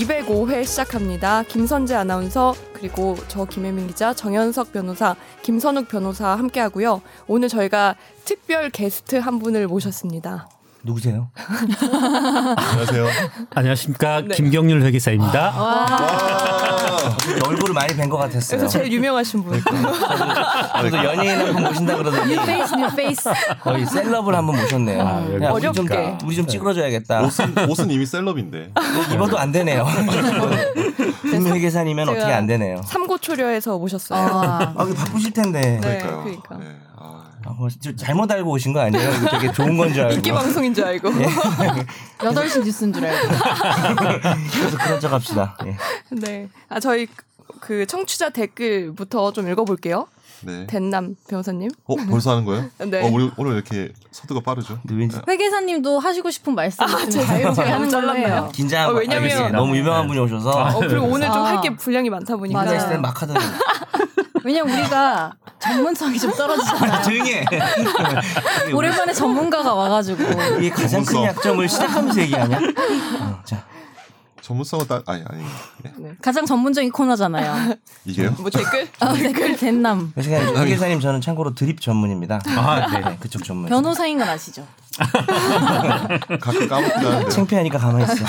205회 시작합니다. 김선재 아나운서 그리고 저 김혜민 기자, 정현석 변호사, 김선욱 변호사 함께 하고요. 오늘 저희가 특별 게스트 한 분을 모셨습니다. 누구세요? 안녕하세요. 안녕하십니까 네. 김경률 회계사입니다. 얼굴을 많이 뵌 것 같았어요. 그래서 제일 유명하신 분. 그래도 연예인 한 분 모신다 그러더니 face new face. 거의 셀럽을 한분 모셨네요. 아, 여기 야, 우리 좀, 어렵게. 우리 좀 찌그러져야겠다. 옷은 옷은 이미 셀럽인데. 입어도 안 되네요. 김회계사님면 제가 어떻게 안 되네요. 삼고초려해서 모셨어요. 아, 아, 바쁘실 텐데. 네, 그러니까요. 그러니까. 네. 아, 아, 뭐, 저 잘못 알고 오신 거 아니에요? 이거 되게 좋은 건 줄 알고. 인기 방송인 줄 알고. 8시 뉴스인 줄 알고. 그래서 그런 척 합시다. 예. 네. 아 저희 그 청취자 댓글부터 좀 읽어볼게요. 네. den남 변호사님. 어 벌써 하는 거예요? 네. 어 우리 오늘 이렇게 속도가 빠르죠? 근데 왠지 회계사님도 하시고 싶은 말씀 자유롭게 제가 하는 잘랐나요? 해요. 긴장. 어, 왜냐면- 알겠습니다. 너무 유명한 분이 오셔서 어, 그리고 오늘 좀 아. 할게 분량이 많다 보니까. 맞아요. 막 하더니 왜냐면 우리가 전문성이 좀 떨어지잖아요. 조용히 해. 오랜만에 전문가가 와가지고. 이게 가장 큰 전문성. 약점을 시작하면서 얘기하냐? 어, 자, 전문성은 딱 아니 아니. 네. 가장 전문적인 코너잖아요. 이게요? 뭐 댓글? 아, 댓글 된남. 회계사님, 회계사님 저는 참고로 드립 전문입니다. 아, 네, 그쪽 전문. 변호사인 건 아시죠? 가끔 하는데. 창피하니까 가만히 있어.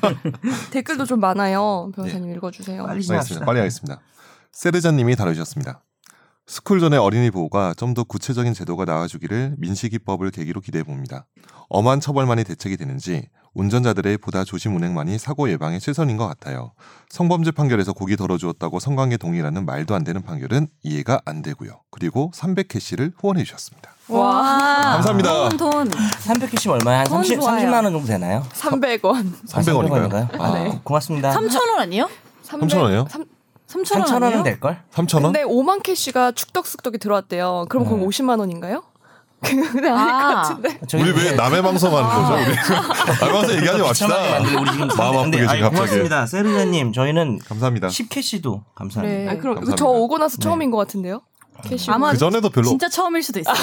댓글도 좀 많아요. 변호사님 읽어주세요. 빨리. 진행합시다. 빨리 하겠습니다. 세르자님이 달아주셨습니다. 스쿨존의 어린이 보호가 좀 더 구체적인 제도가 나와주기를 민식이법을 계기로 기대해 봅니다. 엄한 처벌만이 대책이 되는지 운전자들의 보다 조심 운행만이 사고 예방에 최선인 것 같아요. 성범죄 판결에서 고기 덜어주었다고 성관계 동의라는 말도 안 되는 판결은 이해가 안 되고요. 그리고 300캐시를 후원해 주셨습니다. 와. 감사합니다. 돈, 돈. 300캐시 얼마야? 한돈 30, 좋아요. 30만 원 정도 되나요? 300원. 300원 인가요? 아, 네. 고맙습니다. 3,000원 아니에요? 3,000원이요? 3,000원 3천 원은? 될 걸? 3,000원? 근데 5만 캐시가 축덕숙덕이 들어왔대요. 그럼 네. 50만 원인가요? 근데 아닐 것 아. 같은데. 우리 왜 남의 방송 하는 거죠? 우리 남의 방송 얘기하지 맙시다. 우리 지금 마음 아프게 지금 갑자기. 고맙습니다. 세르자님 저희는 감사합니다. 10캐시도 감사합니다. 네. 아, 그럼 감사합니다. 저 오고 나서 네. 처음인 것 같은데요? 캐시. 아마 그 전에도 별로 진짜 처음일 수도 있어요.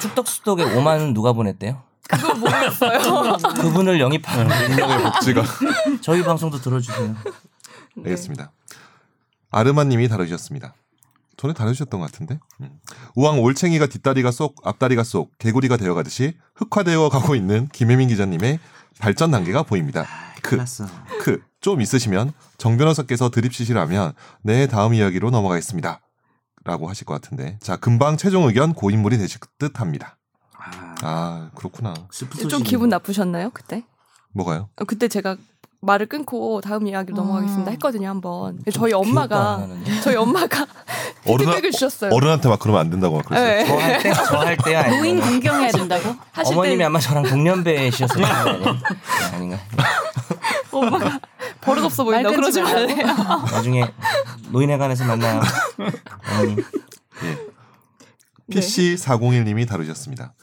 축덕수덕에 5만 원 누가 보냈대요? 그거 모르겠어요. 그분을 영입하는 인명의 복지가 저희 방송도 들어주세요. 알겠습니다. 아르마님이 다루셨습니다. 전에 다루셨던 것 같은데. 음. 우왕 올챙이가 뒷다리가 쏙 앞다리가 쏙 개구리가 되어가듯이 흑화되어 가고 있는 김혜민 기자님의 발전 단계가 보입니다. 크, 끝났어. 크, 좀 있으시면 정 변호사께서 드립시시를 하면 네 다음 이야기로 넘어가겠습니다. 라고 하실 것 같은데. 자, 금방 최종 의견 고인물이 되실 듯 합니다. 아, 아, 그렇구나. 좀. 기분 나쁘셨나요? 그때? 뭐가요? 어, 그때 제가 말을 끊고 다음 이야기로 넘어가겠습니다 음. 했거든요 한번. 좀 저희 엄마가. 저희 엄마가 피드백을 주셨어요. 어른한테 막 그러면 안 된다고 막 그랬어요. 네. 저할 때, 저할 때야. 노인 공경해야 된다고? 하실 어머님이 때 아마 저랑 동년배이셨을 텐데 아닌가? 엄마가 버릇없어 끊지 그러지 말래요. 나중에 노인회관에서 만나요. 어머님. 예. PC 401님이 다루셨습니다.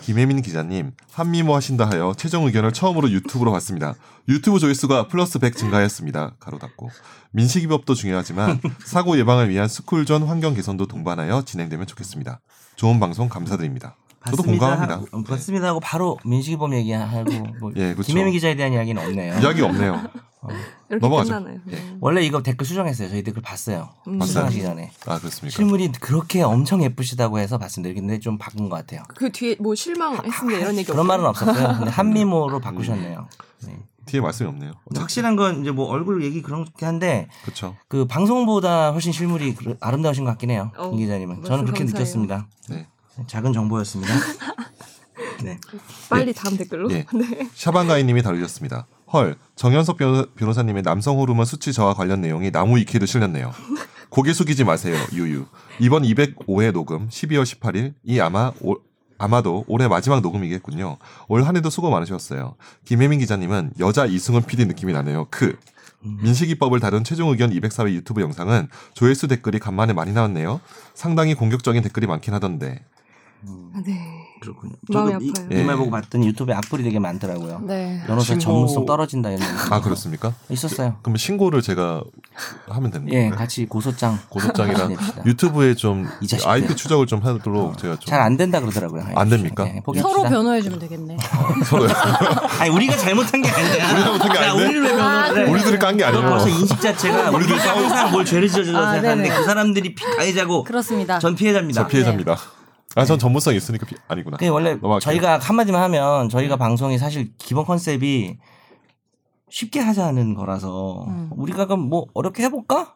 김혜민 기자님, 한미모 하신다 하여 최종 의견을 처음으로 유튜브로 봤습니다. 유튜브 조회수가 플러스 100 증가하였습니다. 가로 닫고. 민식이법도 중요하지만 사고 예방을 위한 스쿨존 환경 개선도 동반하여 진행되면 좋겠습니다. 좋은 방송 감사드립니다. 저도. 공감합니다. 하고, 봤습니다 하고 바로 민식이범 얘기하고 뭐 예, 그쵸. 김혜민 기자에 대한 이야기는 없네요. 이야기 없네요. 이렇게 넘어가죠. 끝나나요? 예. 음. 원래 이거 댓글 수정했어요. 저희 댓글 봤어요. 음. 수정하기 전에. 아 그렇습니까? 실물이 그렇게 엄청 예쁘시다고 해서 봤습니다. 근데 좀 바꾼 것 같아요. 그 뒤에 뭐 실망했습니다 이런 얘기 그런? 말은 없었고요. 근데 한미모로 바꾸셨네요. 네. 뒤에 말씀이 없네요. 확실한 건 이제 뭐 얼굴 얘기 그렇긴 한데 그렇죠. 그 방송보다 훨씬 실물이 그- 아름다우신 것 같긴 해요. 어, 임 기자님은. 저는 그렇게 감사해요. 느꼈습니다. 네. 작은 정보였습니다. 네. 빨리 다음 댓글로. 예. 네. 샤방가이님이 다루셨습니다. 헐, 정현석 변호, 변호 사님의 남성 호르몬 수치 저하 관련 내용이 나무 위키에도 실렸네요. 고개 숙이지 마세요, 유유. 이번 205회 녹음 12월 18일 이 아마 올- 아마도 올해 마지막 녹음이겠군요. 올 한 해도 수고 많으셨어요. 김혜민 기자님은 여자 이승훈 PD 느낌이 나네요. 크. 민식이법을 다룬 최종 의견 204회 유튜브 영상은 조회수 댓글이 간만에 많이 나왔네요. 상당히 공격적인 댓글이 많긴 하던데. 아, 네. 그렇군요. 마음이 저도 이, 아파요. 이말 예. 보고 봤더니 유튜브에 악플이 되게 많더라고요. 네. 변호사 신고- 전문성 떨어진다 이런 아 그렇습니까? 있었어요. 그 러면 신고를 제가 하면 됩니다. 예, 같이 고소장 고소장이랑. 유튜브에 좀이 자식들. IP 추적을 좀 하도록 제가 좀 잘 안 된다 그러더라고요. 안 됩니까? 예, 포기합시다. 서로 변호해 주면 되겠네. 서로 아니 우리가 잘못한 게 아니야. 우리가 못한 게 야, 아닌데? 우리를 왜 변호를 해? 우리들이 깐 게 아니고 벌써 인식 자체가 우리가 항상 뭘 죄를 지어주려고 아, 생각하는데. 그 사람들이 피- 가해자고 그렇습니다. 전 피해자입니다. 저 피해자입니다. 아, 전 전문성 있으니까 피... 아니구나. 그게 원래 넘어갈게요. 저희가 한마디만 하면 저희가 방송이 사실 기본 컨셉이 쉽게 하자는 거라서 음. 우리가 그럼 뭐 어렵게 해볼까?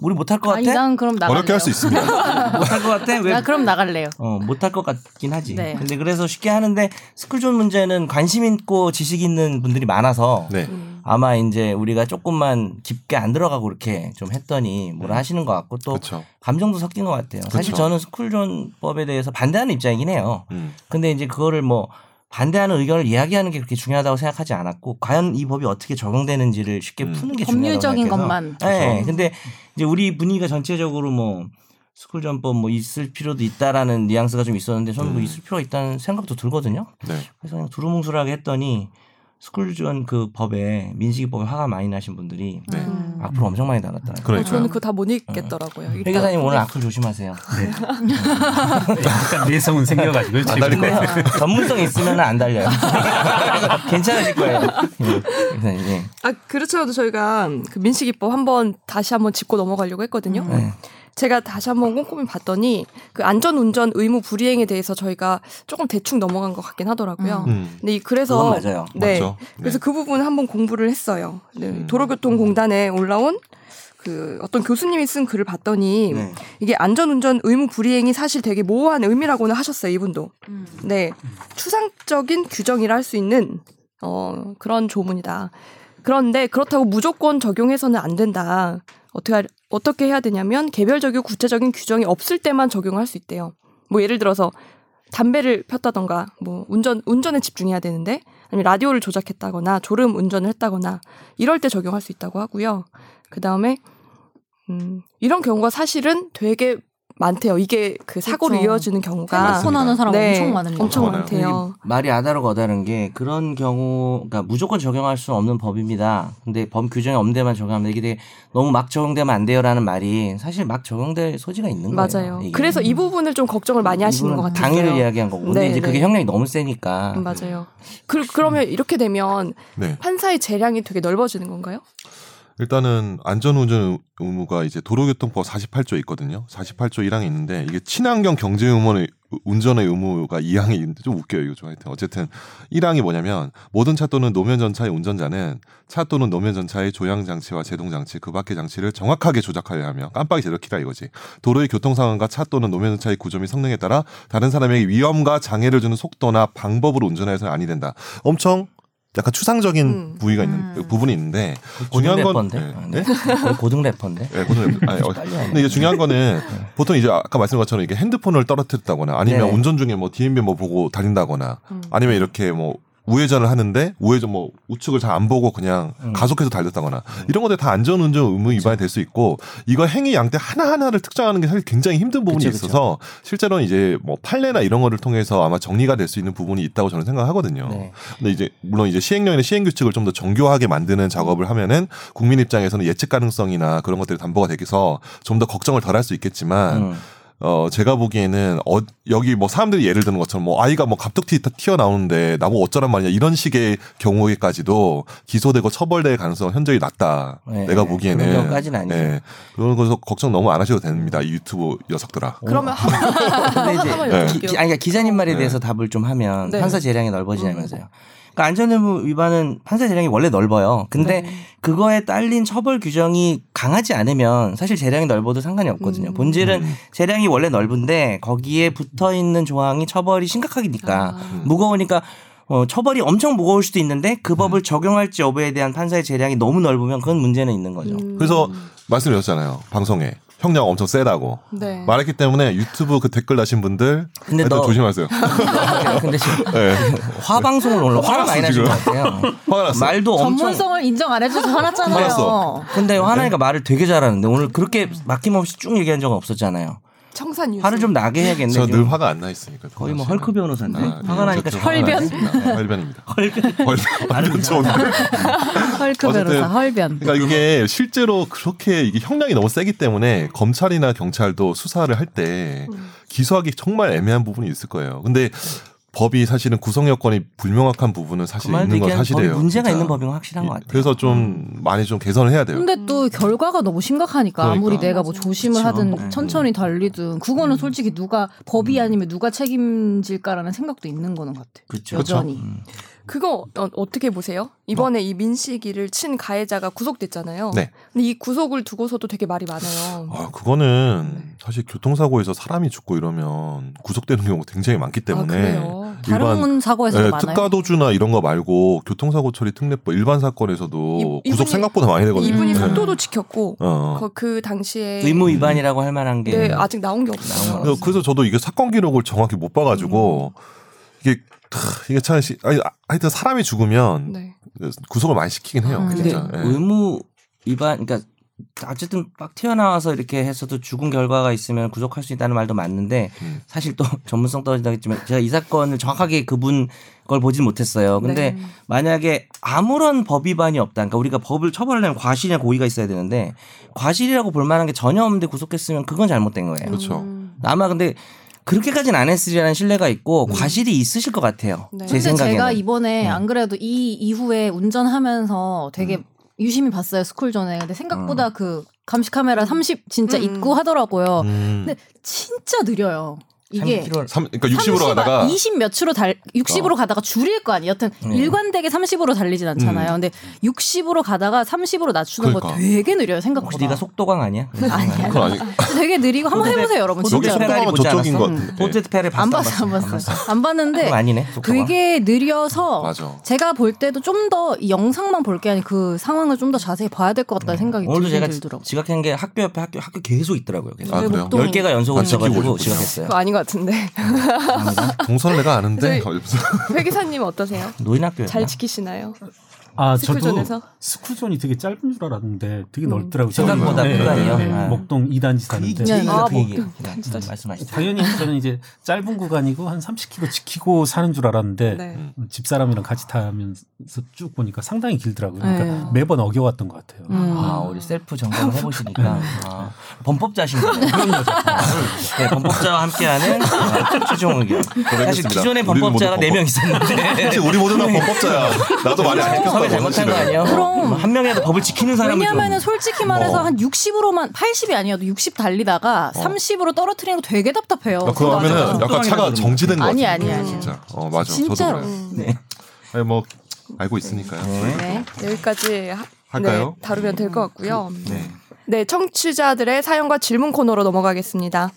우리 못할 것 아니 같아? 난 그럼 나갈래요. 어렵게 할 수 있습니다. 못할 것 같아? 왜? 나 그럼 나갈래요. 어, 못할 것 같긴 하지. 네. 근데 그래서 쉽게 하는데 스쿨존 문제는 관심 있고 지식 있는 분들이 많아서 네. 음. 아마 이제 우리가 조금만 깊게 안 들어가고 이렇게 좀 했더니 뭐라 하시는 것 같고 또 그렇죠. 감정도 섞인 것 같아요. 사실 그쵸. 저는 스쿨존법에 대해서 반대하는 입장이긴 해요. 음. 근데 이제 그거를 뭐 반대하는 의견을 이야기하는 게 그렇게 중요하다고 생각하지 않았고 과연 이 법이 어떻게 적용되는지를 쉽게 음. 푸는 게 법률적인 중요하다고 것만. 네, 그쵸. 근데 이제 우리 분위기가 전체적으로 뭐 스쿨전법 뭐 있을 필요도 있다라는 뉘앙스가 좀 있었는데 저는 뭐 음. 있을 필요가 있다는 생각도 들거든요. 네. 그래서 그냥 두루뭉술하게 했더니 스쿨전 그 법에 민식이법에 화가 많이 나신 분들이 네. 음. 악플 엄청 많이 달았더라고요. 그러니까요. 저는 그거 다 못 읽겠더라고요. 백 기사님 오늘 악플 조심하세요. 약간 내성은 생겨가지고 안 달릴. 전문성 있으면 안 달려요. 괜찮으실 거예요. 예. 예. 아 그렇더라도 저희가 그 민식이법 한번 다시 한번 짚고 넘어가려고 했거든요. 네. 제가 다시 한번 꼼꼼히 봤더니 그 안전 운전 의무 불이행에 대해서 저희가 조금 대충 넘어간 것 같긴 하더라고요. 음. 근데 이 그래서 맞아요. 네. 맞죠. 그래서 네. 그 부분 한번 공부를 했어요. 네. 음. 도로교통공단에 올라온 그 어떤 교수님이 쓴 글을 봤더니 네. 이게 안전운전 의무 불이행이 사실 되게 모호한 의미라고는 하셨어요 이분도. 음. 네, 추상적인 규정이라 할 수 있는 어, 그런 조문이다. 그런데 그렇다고 무조건 적용해서는 안 된다. 어떻게 할- 어떻게 해야 되냐면 개별적이고 구체적인 규정이 없을 때만 적용할 수 있대요. 뭐 예를 들어서 담배를 폈다던가 뭐 운전 운전에 집중해야 되는데 아니면 라디오를 조작했다거나 졸음 운전을 했다거나 이럴 때 적용할 수 있다고 하고요. 그 다음에 음, 이런 경우가 사실은 되게 많대요. 이게 그 사고로 그렇죠. 이어지는 경우가 맞습니다. 하는 사람 네, 엄청 많으니까. 엄청 많아요. 많대요. 말이 아다르고 어다른 게 그런 경우, 그러니까 무조건 적용할 수는 없는 법입니다. 근데 법 규정이 없는 데만 적용하면 이게 되게 너무 막 적용되면 안 돼요라는 말이 사실 막 적용될 소지가 있는 거예요. 맞아요. 이게. 그래서 이 부분을 좀 걱정을 많이 하시는 것 같아요. 당일을 이야기한 거고. 근데 네, 이제 그게 네. 형량이 너무 세니까. 음, 맞아요. 그, 그러면 이렇게 되면 네. 판사의 재량이 되게 넓어지는 건가요? 일단은 안전운전 의무가 이제 도로교통법 48조 있거든요. 48조 1항이 있는데 이게 친환경 경제 의무의 운전의 의무가 2항이 있는데 좀 웃겨요. 이거 좀 하여튼 어쨌든 1항이 뭐냐면 모든 차 또는 노면 전차의 운전자는 차 또는 노면 전차의 조향 장치와 제동 장치 그 밖의 장치를 정확하게 조작하여야 하며 깜빡이 제대로 키라 이거지. 도로의 교통 상황과 차 또는 노면 전차의 구조 및 성능에 따라 다른 사람에게 위험과 장애를 주는 속도나 방법으로 운전해서는 아니 된다. 엄청 약간 추상적인 음. 부위가 있는 음. 부분이 있는데 고등 중요한 건 래퍼인데. 네. 아, 네? 거의 고등 래퍼인데. 네, 고등 랩. 아니, 어. 근데 이제 중요한 거는 보통 이제 아까 말씀한 것처럼 이게 핸드폰을 떨어뜨렸다거나 아니면 네. 운전 중에 뭐 DMB 뭐 보고 달린다거나 음. 아니면 이렇게 뭐 우회전을 하는데 우회전 뭐 우측을 잘 안 보고 그냥 음. 가속해서 달렸다거나 이런 것들 다 안전운전 의무 위반이 될 수 있고 이거 행위 양대 하나하나를 특정하는 게 사실 굉장히 힘든 부분이 그쵸, 그쵸. 있어서 실제로는 이제 뭐 판례나 이런 거를 통해서 아마 정리가 될 수 있는 부분이 있다고 저는 생각하거든요. 네. 근데 이제 물론 이제 시행령이나 시행 규칙을 좀 더 정교하게 만드는 작업을 하면은 국민 입장에서는 예측 가능성이나 그런 것들이 담보가 되기서 좀 더 걱정을 덜 할 수 있겠지만 음. 어 제가 보기에는 어 여기 뭐 사람들이 예를 드는 것처럼 뭐 아이가 뭐 갑툭튀 튀어나오는데 나보고 어쩌란 말이냐 이런 식의 경우에까지도 기소되고 처벌될 가능성은 현저히 낮다. 네, 내가 네. 보기에는 그런 경우까지는 아니죠. 네. 그런 거서 걱정 너무 안 하셔도 됩니다. 이 유튜브 녀석들아. 그러면 한 근데 이제 한번 네. 기, 아니, 그러니까 기자님 말에 네. 대해서 답을 좀 하면 네. 판사 재량이 넓어지냐면서요. 그러니까 안전의무 위반은 판사 재량이 원래 넓어요. 근데 네. 그거에 딸린 처벌 규정이 강하지 않으면 사실 재량이 넓어도 상관이 없거든요. 음. 본질은 음. 재량이 원래 넓은데 거기에 붙어 있는 조항이 처벌이 심각하니까 아. 무거우니까 어, 처벌이 엄청 무거울 수도 있는데 그 법을 적용할지 여부에 대한 판사의 재량이 너무 넓으면 그건 문제는 있는 거죠. 음. 그래서 말씀드렸잖아요. 방송에 형량 엄청 세다고 네. 말했기 때문에 유튜브 그 댓글 다신 분들 근데 너- 조심하세요. 근데 지금 네. 화 방송을 오늘 화가 많이 나신. 것 같아요. 화가 났어. 말도 엄청 전문성을 인정 안 해줘서 화났잖아요. 화났어. 근데 화나니까 말을 되게 잘하는데 오늘 그렇게 막힘없이 쭉 얘기한 적은 없었잖아요. 청산 뉴스. 화를 좀 나게 해야겠네. 저 좀. 늘 화가 안 나 있으니까. 거의 뭐 헐크 변호사인데 아, 네, 화가 나니까 헐변? 났습니다. 헐변입니다. 헐변. 헐변. 헐크 변호사 헐변. 그러니까 이게 실제로 그렇게 이게 형량이 너무 세기 때문에 검찰이나 경찰도 수사를 할때 음. 기소하기 정말 애매한 부분이 있을 거예요. 근데 법이 사실은 구성 여건이 불명확한 부분은 사실 그 있는 건 사실이에요. 문제가 진짜. 있는 법인 건 확실한 것 같아요. 그래서 좀 많이 좀 개선을 해야 돼요. 근데 또 결과가 너무 심각하니까 그러니까. 아무리 내가 뭐. 조심을 그쵸. 하든 네. 천천히 달리든 그거는 솔직히 누가 법이 아니면 누가 책임질까라는 생각도 있는 거는 같아. 그쵸. 여전히. 음. 그거 어, 떻게 보세요? 이번에 이 민식이를 친 가해자가 구속됐잖아요. 네. 근데 이 구속을 두고서도 되게 말이 많아요. 아, 그거는 사실 교통사고에서 사람이 죽고 이러면 구속되는 경우가 굉장히 많기 아, 때문에 그래요. 다른 사고에서도 예, 많아요. 특가 도주나 이런 거 말고 교통사고 처리 특례법 일반 사건에서도 이- 구속 이분이- 생각보다 많이 되거든요. 이분이 네. 속도도 지켰고 어. 그, 그 당시에 의무 위반이라고 할 만한 게 네, 아직 나온 게 없어요. 나온 그래서, 그래서 저도 이게 사건 기록을 정확히 못 봐가지고 이게 하, 이게 참 시- 아니, 아, 하여튼 사람이 죽으면 네. 구속을 많이 시키긴 해요. 음. 근데. 예. 의무 위반 그러니까 어쨌든 막 튀어나와서 이렇게 했어도 죽은 결과가 있으면 구속할 수 있다는 말도 맞는데 음. 사실 또 전문성 떨어진다겠지만 제가 이 사건을 정확하게 그분 걸 보진 못했어요. 근데 네. 만약에 아무런 법 위반이 없다. 그러니까 우리가 법을 처벌하려면 과실이나 고의가 있어야 되는데 과실이라고 볼 만한 게 전혀 없는데 구속했으면 그건 잘못된 거예요. 그렇죠. 음. 아마 근데 그렇게까지는 안 했으리라는 신뢰가 있고 과실이 있으실 것 같아요. 네. 제 근데 생각에는. 제가 이번에 음. 안 그래도 이 이후에 운전하면서 되게 음. 유심히 봤어요 스쿨존에. 근데 생각보다 그 감시 카메라 30 진짜 음. 있고 하더라고요. 음. 근데 진짜 느려요. 이게 3km 삼- 그러니까 60으로 가다가 20 몇으로 달 60으로 어. 가다가 줄일 거 아니에요. 여튼 음. 일관되게 30으로 달리진 않잖아요. 근데 60으로 가다가 30으로 낮추는 거 그러니까. 되게 느려요. 생각보다. 네가 속도강 아니야? 아니야. 그건 아니 되게 느리고 한번 해보세요, 여러분. 여기 보지 저쪽인? 것 같은데. 페레 봤어? 안 봤어, 안 봤어. 안 봤는데 아니네. 속도가. 되게 느려서 맞아. 제가 볼 때도 좀더이 영상만 볼 게 아니라 그 상황을 좀 더 자세히 봐야 될 것 같다는 생각이 오늘도 제가 들더라고요. 지각한 게 학교 옆에 학교 학교 계속 있더라고요. 계속. 아, 그래요? 목동- 10개가 연속으로 아, 있어가지고 오셨구나. 지각했어요. 아닌 것 같은데. 동선을 내가 아는데 저희- 어, 옆에서 회 기사님 어떠세요? 노인학교였나? 잘 지키시나요? 아, 저도 스쿨존에서? 스쿨존이 되게 짧은 줄 알았는데 되게 음. 넓더라고요. 생각보다 네, 구간이요? 네, 네. 아. 목동 2단지 그 얘기, 사는데. 제 얘기가 아, 그 뭐, 얘기예요. 그, 그냥 진짜. 말씀하시죠. 당연히 저는 이제 짧은 구간이고 한 30km 지키고 사는 줄 알았는데 네. 집사람이랑 같이 타면서 쭉 보니까 상당히 길더라고요. 그러니까 네. 매번 어겨웠던 것 같아요. 음. 아, 우리 셀프 점검을 해보시니까 아, 범법자신 거네요. 네, 범법자와 함께하는 아, 최종 의견. 사실 우리는 범법자가 모두 4명 있었는데 사실 우리 모두 다 범법자야. 나도 많이 안 섭외 시켰다고 잘못한 거. 아니에요? 그럼. 한 명이라도 법을 지키는 사람을 왜냐면은 좀 솔직히 말해서 어. 한 60으로만 80이 아니어도 60 달리다가 30으로 떨어뜨리는 거 되게 답답해요. 아, 그러면은 맞아. 약간 차가 정지된 거 아니, 같아요. 아니, 아니. 진짜. 어 맞아. 진짜로. 저도 그래요. 네. 아니, 뭐 알고 있으니까요. 네. 여기까지 하, 할까요? 네, 다루면 될 것 같고요. 네. 네, 청취자들의 사연과 질문 코너로 넘어가겠습니다.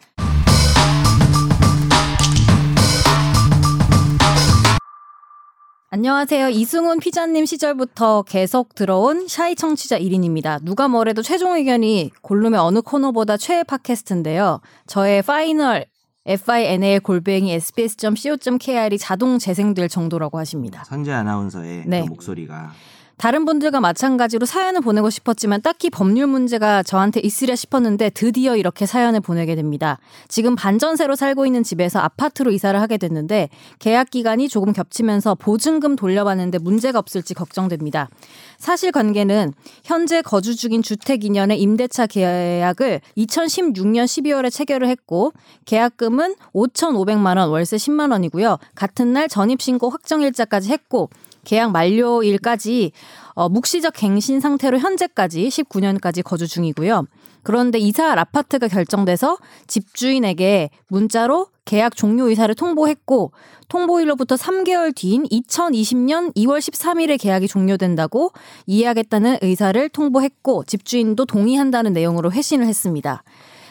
안녕하세요. 이승훈 PD님 시절부터 계속 들어온 shy 청취자 1인입니다. 누가 뭐래도 최종 의견이 골룸의 어느 코너보다 최애 팟캐스트인데요. 저의 final final 골뱅이 sbs.co.kr이 자동 재생될 정도라고 하십니다. 선재 아나운서의 네. 그 목소리가 다른 분들과 마찬가지로 사연을 보내고 싶었지만 딱히 법률 문제가 저한테 있으랴 싶었는데 드디어 이렇게 사연을 보내게 됩니다. 지금 반전세로 살고 있는 집에서 아파트로 이사를 하게 됐는데 계약 기간이 조금 겹치면서 보증금 돌려받는데 문제가 없을지 걱정됩니다. 사실 관계는 현재 거주 중인 주택 2년의 임대차 계약을 2016년 12월에 체결을 했고 계약금은 5,500만 원, 월세 10만 원이고요. 같은 날 전입 신고 확정일자까지 했고 계약 만료일까지 어, 묵시적 갱신 상태로 현재까지 19년까지 거주 중이고요. 그런데 이사할 아파트가 결정돼서 집주인에게 문자로 계약 종료 의사를 통보했고 통보일로부터 3개월 뒤인 2020년 2월 13일에 계약이 종료된다고 이해하겠다는 의사를 통보했고 집주인도 동의한다는 내용으로 회신을 했습니다.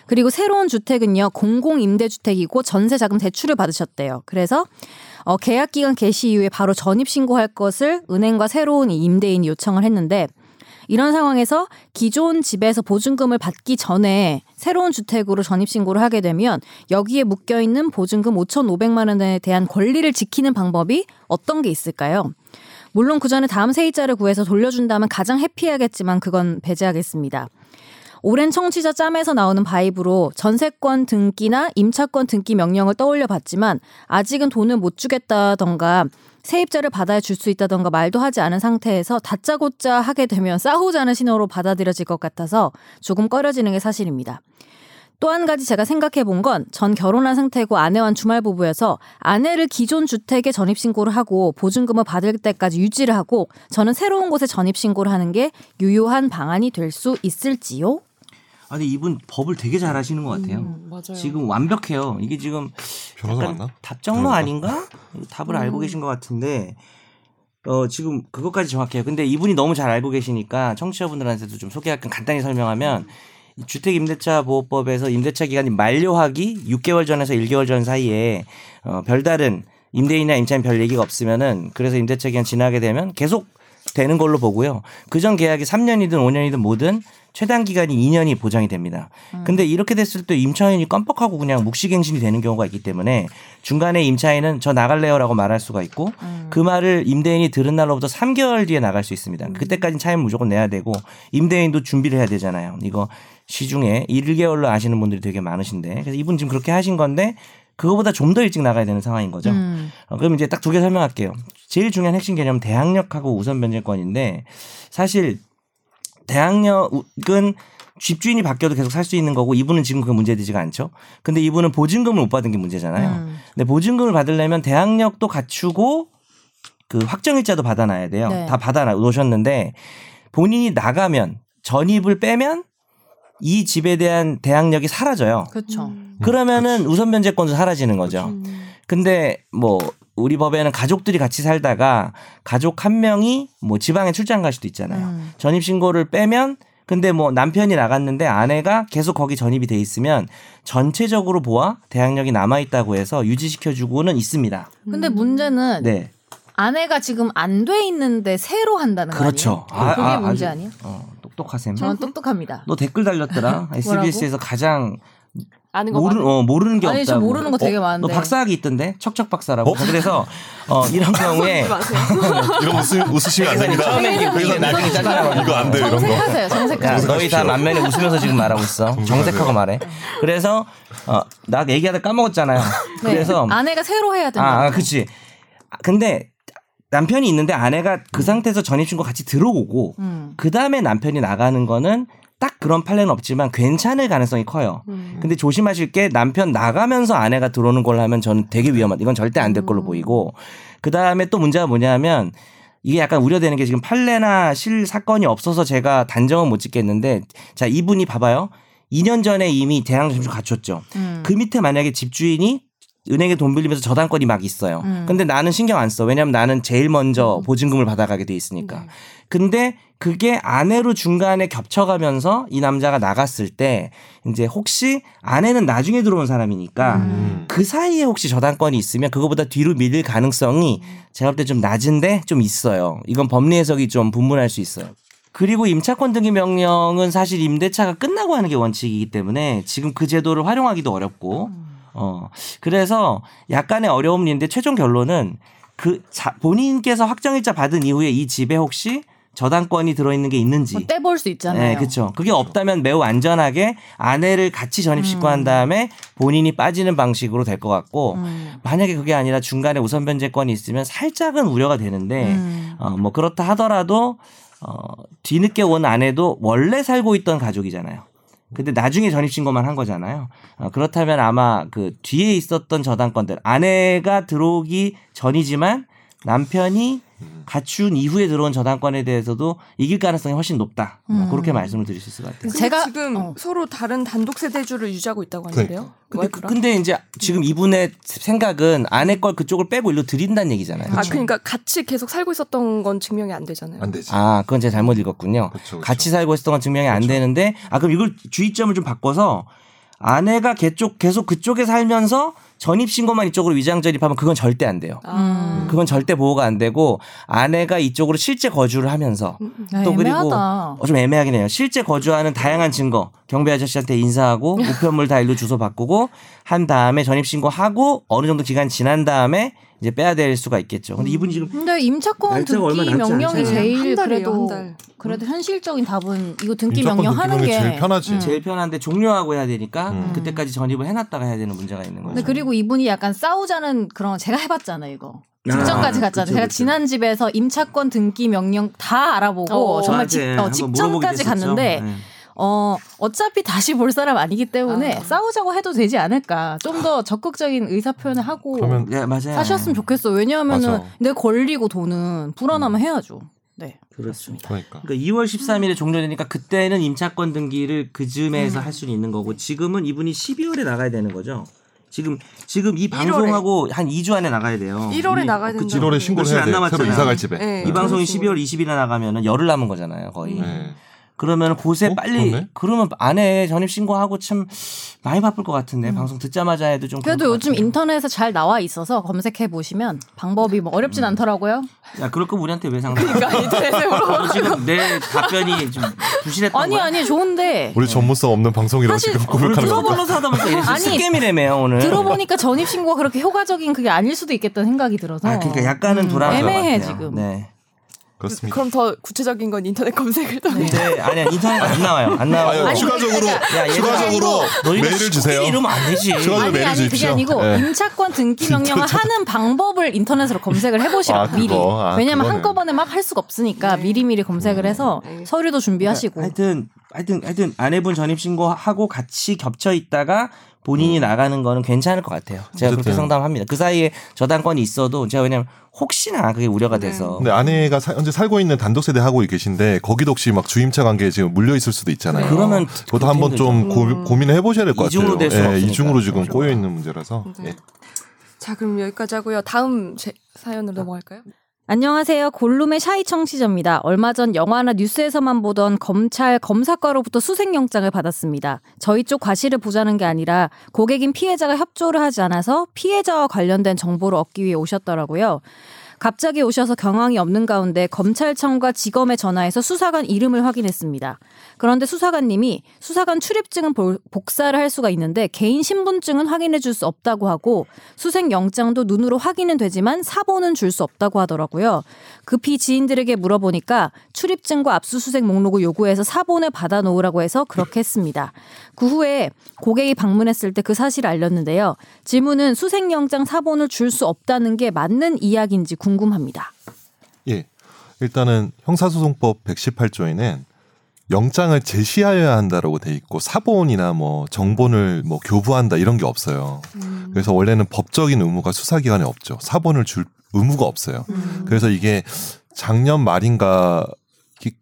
그리고 새로운 주택은요 공공임대주택이고 전세자금 대출을 받으셨대요. 그래서 어, 계약 기간 개시 이후에 바로 전입 신고할 것을 은행과 새로운 이 임대인이 요청을 했는데 이런 상황에서 기존 집에서 보증금을 받기 전에 새로운 주택으로 전입 신고를 하게 되면 여기에 묶여 있는 보증금 5,500만 원에 대한 권리를 지키는 방법이 어떤 게 있을까요? 물론 그 전에 다음 세입자를 구해서 돌려준다면 가장 해피하겠지만 그건 배제하겠습니다. 오랜 청취자 짬에서 나오는 바이브로 전세권 등기나 임차권 등기 명령을 떠올려 봤지만 아직은 돈을 못 주겠다던가 세입자를 받아 줄 수 있다던가 말도 하지 않은 상태에서 다짜고짜 하게 되면 싸우자는 신호로 받아들여질 것 같아서 조금 꺼려지는 게 사실입니다. 또 한 가지 제가 생각해 본 건 전 결혼한 상태고 아내와는 주말 부부여서 아내를 기존 주택에 전입 신고를 하고 보증금을 받을 때까지 유지를 하고 저는 새로운 곳에 전입 신고를 하는 게 유효한 방안이 될 수 있을지요? 아, 근데 이분 법을 되게 잘 하시는 것 같아요. 음, 맞아요. 지금 완벽해요. 이게 지금 변호사 약간 맞나? 답정로 변호사? 아닌가? 답을 알고 계신 것 같은데 어 지금 그것까지 정확해요. 근데 이분이 너무 잘 알고 계시니까 청취자분들한테도 좀 소개 약간 간단히 설명하면 이 주택 임대차 보호법에서 임대차 기간이 만료하기 6개월 전에서 1개월 전 사이에 어 별다른 임대인이나 임차인 별 얘기가 없으면은 그래서 임대차 기간 지나게 되면 계속 되는 걸로 보고요. 그 전 계약이 3년이든 5년이든 뭐든 최단 기간이 2년이 보장이 됩니다. 근데 이렇게 됐을 때 임차인이 깜빡하고 그냥 묵시갱신이 되는 경우가 있기 때문에 중간에 임차인은 저 나갈래요라고 말할 수가 있고 그 말을 임대인이 들은 날로부터 3개월 뒤에 나갈 수 있습니다. 그때까지 차임 무조건 내야 되고 임대인도 준비를 해야 되잖아요. 이거 시중에 1개월로 아시는 분들이 되게 많으신데 그래서 이분 지금 그렇게 하신 건데 그거보다 좀 더 일찍 나가야 되는 상황인 거죠. 음. 어, 그럼 이제 딱 두 개 설명할게요. 제일 중요한 핵심 개념은 대항력하고 우선 변제권인데 사실 대항력은 집주인이 바뀌어도 계속 살 수 있는 거고 이분은 지금 그 문제되지가 않죠. 근데 이분은 보증금을 못 받은 게 문제잖아요. 음. 근데 보증금을 받으려면 대항력도 갖추고 그 확정일자도 받아놔야 돼요. 네. 다 받아 놓으셨는데 본인이 나가면 전입을 빼면 이 집에 대한 대항력이 사라져요. 그렇죠. 그러면은 우선 변제권도 사라지는 거죠. 음. 근데 뭐 우리 법에는 가족들이 같이 살다가 가족 한 명이 뭐 지방에 출장 갈 수도 있잖아요. 음. 전입 신고를 빼면 근데 뭐 남편이 나갔는데 아내가 계속 거기 전입이 돼 있으면 전체적으로 보아 대항력이 남아 있다고 해서 유지시켜 주고는 있습니다. 근데 문제는 네. 아내가 지금 안 돼 있는데 새로 한다는 거 그렇죠. 아니에요? 아, 그게 아, 문제 아주- 아니에요? 어, 똑똑하셈. 저는 똑똑합니다. 너 댓글 달렸더라. SBS에서 가장 아는 거 모르. 어, 모르는 게 아니 없다고. 저 모르는 거 되게 어, 많은데. 너 박사학위 있던데 척척 박사라고. 어? 그래서 어, 이런 경우에. 이런 웃으, 웃으시면 안 됩니다. 처음에 이게 웃기는데 나중에 짜증나고 이거 안 돼요, 이런 거. 정색하세요. 너희 다 만면에 웃으면서 지금 말하고 있어. 정색하고 말해. 그래서 어, 나 얘기하다 까먹었잖아요. 네. 그래서 아내가 새로 해야 된다. 아, 아, 그치. 아, 근데 남편이 있는데 아내가 그 상태에서 전입신고 같이 들어오고 음. 그 다음에 남편이 나가는 거는 딱 그런 판례는 없지만 괜찮을 가능성이 커요. 음. 근데 조심하실 게 남편 나가면서 아내가 들어오는 걸로 하면 저는 되게 위험하다. 이건 절대 안 될 걸로 보이고 그 다음에 또 문제가 뭐냐면 이게 약간 우려되는 게 지금 판례나 실 사건이 없어서 제가 단정은 못 짓겠는데 자 이분이 봐봐요. 2년 전에 이미 대항 점수 갖췄죠. 음. 그 밑에 만약에 집주인이 은행에 돈 빌리면서 저당권이 막 있어요. 음. 근데 나는 신경 안 써. 왜냐면 나는 제일 먼저 보증금을 받아가게 돼 있으니까. 네. 근데 그게 아내로 중간에 겹쳐가면서 이 남자가 나갔을 때 이제 혹시 아내는 나중에 들어온 사람이니까 음. 그 사이에 혹시 저당권이 있으면 그거보다 뒤로 밀릴 가능성이 제가 볼 때 좀 낮은데 좀 있어요. 이건 법리 해석이 좀 분분할 수 있어요. 그리고 임차권 등기 명령은 사실 임대차가 끝나고 하는 게 원칙이기 때문에 지금 그 제도를 활용하기도 어렵고 어 그래서 약간의 어려움이 있는데 최종 결론은 그 자, 본인께서 확정일자 받은 이후에 이 집에 혹시 저당권이 들어있는 게 있는지 뭐 떼볼 수 있잖아요. 네, 그렇죠. 그게 없다면 매우 안전하게 아내를 같이 전입신고한 다음에 본인이 빠지는 방식으로 될 것 같고 음. 만약에 그게 아니라 중간에 우선 변제권이 있으면 살짝은 우려가 되는데 음. 어, 뭐 그렇다 하더라도 어, 뒤늦게 온 아내도 원래 살고 있던 가족이잖아요. 근데 나중에 전입신고만 한 거잖아요. 어, 그렇다면 아마 그 뒤에 있었던 저당권들 아내가 들어오기 전이지만 남편이 갖춘 이후에 들어온 저당권에 대해서도 이길 가능성이 훨씬 높다. 어, 음. 그렇게 말씀을 드릴 수 있을 것 같아요. 제가- 지금 어. 서로 다른 단독 세대주를 유지하고 있다고 하는데요. 근데, 그-. 근데 이제 지금 이분의 생각은 아내 걸 그쪽을 빼고 일로 드린다는 얘기잖아요. 아 그러니까 같이 계속 살고 있었던 건 증명이 안 되잖아요. 안 되지. 아, 그건 제가 잘못 읽었군요. 그쵸, 그쵸. 같이 살고 있었던 건 증명이 안 되는데, 아, 그럼 이걸 주의점을 좀 바꿔서 아내가 계속, 계속 그쪽에 살면서 전입신고만 이쪽으로 위장 전입하면 그건 절대 안 돼요. 아. 그건 절대 보호가 안 되고 아내가 이쪽으로 실제 거주를 하면서 야, 또 그리고. 어, 좀 애매하긴 해요. 실제 거주하는 다양한 증거 경비 아저씨한테 인사하고 우편물 다 일로 주소 바꾸고 한 다음에 전입신고하고 어느 정도 기간 지난 다음에 이제 빼야 될 수가 있겠죠. 근데 이분이 지금 근데 임차권 등기 명령이. 제일 한 달이에요, 그래도 달. 그래도 현실적인 답은 이거 등기 임차권 명령 하는 게 명령이 제일 편하지. 음. 제일 편한데 종료하고 해야 되니까 음. 그때까지 전입을 해놨다가 해야 되는 문제가 있는 거죠. 근데 그리고 이분이 약간 싸우자는 그런 제가 해봤잖아요 이거. 아, 직전까지 갔잖아요. 그쵸, 제가 그쵸. 지난 집에서 임차권 등기 명령 다 알아보고 어, 정말. 직, 어, 직전까지 갔는데. 네. 어 어차피 다시 볼 사람 아니기 때문에 아. 싸우자고 해도 되지 않을까. 좀 더 적극적인 의사 표현을 하고 그러면 네, 맞아요. 사셨으면 좋겠어. 왜냐하면은 맞아. 내 걸리고 돈은 불안하면 해야죠. 네. 그렇습니다. 그러니까. 그러니까 2월 13일에 종료되니까 그때는 임차권 등기를 그 즈음에서 할 수는 있는 거고 지금은 이분이 12월에 나가야 되는 거죠. 지금 지금 이 1월에. 방송하고 한 2주 안에 나가야 돼요. 1월에 이- 나가야. 된다. 1월에 신고를 해야 안 돼. 새로 이사 갈 집에. 네. 이 방송이 그런 12월 20일에 나가면은 열흘 남은 거잖아요, 거의. 네. 그러면 곳에 어? 빨리 그러네? 그러면 안에 전입 신고하고 참 많이 바쁠 것 같은데 방송 듣자마자 해도 좀 그래도 요즘 같아요. 인터넷에 잘 나와 있어서 검색해 보시면 방법이 뭐 어렵진 않더라고요. 야 그럴 거면 우리한테 왜 상담? 그러니까 인터넷에 물어보고 지금 내 답변이 좀 부실했던 아니 거야? 아니 좋은데 우리 전문성 없는 방송이라고 사실 지금 고백하는 거. 프로볼로서 하다 보니까 아니, 스캠이래매요 오늘. 들어보니까 전입 신고가 그렇게 효과적인 그게 아닐 수도 있겠다는 생각이 들어서 아 그러니까 약간은 불안한 것 애매해, 같아요. 지금. 네. 그렇습니다. 그럼 더 구체적인 건 인터넷 검색을 더 근데 아니야 인터넷 안 나와요. 안 나와요. 아유, 추가적으로 야, 추가적으로 메일을 주세요. 이러면 안 되지. 추가적으로 아니 메일을 아니 그게 주십시오. 아니고 네. 임차권 등기 명령을 하는 방법을 인터넷으로 검색을 해보시라 아, 그거? 미리 아, 왜냐면 그거네. 한꺼번에 막 할 수가 없으니까 미리 미리 검색을 해서 알겠습니다. 서류도 준비하시고 하여튼 하여튼 하여튼 아내분 전입 신고하고 같이 겹쳐 있다가 본인이 나가는 거는 괜찮을 것 같아요. 제가 그렇게 어쨌든. 상담합니다. 그 사이에 저당권이 있어도 제가 왜냐면 혹시나 그게 우려가 네. 돼서 근데 아내가 사- 현재 살고 있는 단독 세대 하고 계신데 거기도 혹시 막 주임차 관계에 지금 물려 있을 수도 있잖아요. 그러면 그것도 한번 좀 고, 음. 고민을 해보셔야 될 것 같아요. 이중으로 될 수는 예. 이중으로 지금 그렇죠. 꼬여 있는 문제라서. 네. 예. 자 그럼 여기까지 하고요. 다음 제 사연으로 넘어갈까요? 안녕하세요. 골룸의 샤이 청취자입니다. 얼마 전 영화나 뉴스에서만 보던 검찰 검사과로부터 수색영장을 받았습니다. 저희 쪽 과실을 보자는 게 아니라 고객인 피해자가 협조를 하지 않아서 피해자와 관련된 정보를 얻기 위해 오셨더라고요. 갑자기 오셔서 경황이 없는 가운데 검찰청과 지검에 전화해서 수사관 이름을 확인했습니다. 그런데 수사관님이 수사관 출입증은 볼- 복사를 할 수가 있는데 개인 신분증은 확인해 줄 수 없다고 하고 수색 영장도 눈으로 확인은 되지만 사본은 줄 수 없다고 하더라고요. 급히 지인들에게 물어보니까 출입증과 압수수색 목록을 요구해서 사본을 받아 놓으라고 해서 그렇게 했습니다. 그 후에 고객이 방문했을 때 그 사실을 알렸는데요. 질문은 수색 영장 사본을 줄 수 없다는 게 맞는 이야기인지 궁금합니다. 예. 일단은 형사소송법 118조에는 영장을 제시하여야 한다라고 돼 있고 사본이나 뭐 정본을 뭐 교부한다 이런 게 없어요. 그래서 원래는 법적인 의무가 수사기관에 없죠. 사본을 줄 의무가 없어요. 그래서 이게 작년 말인가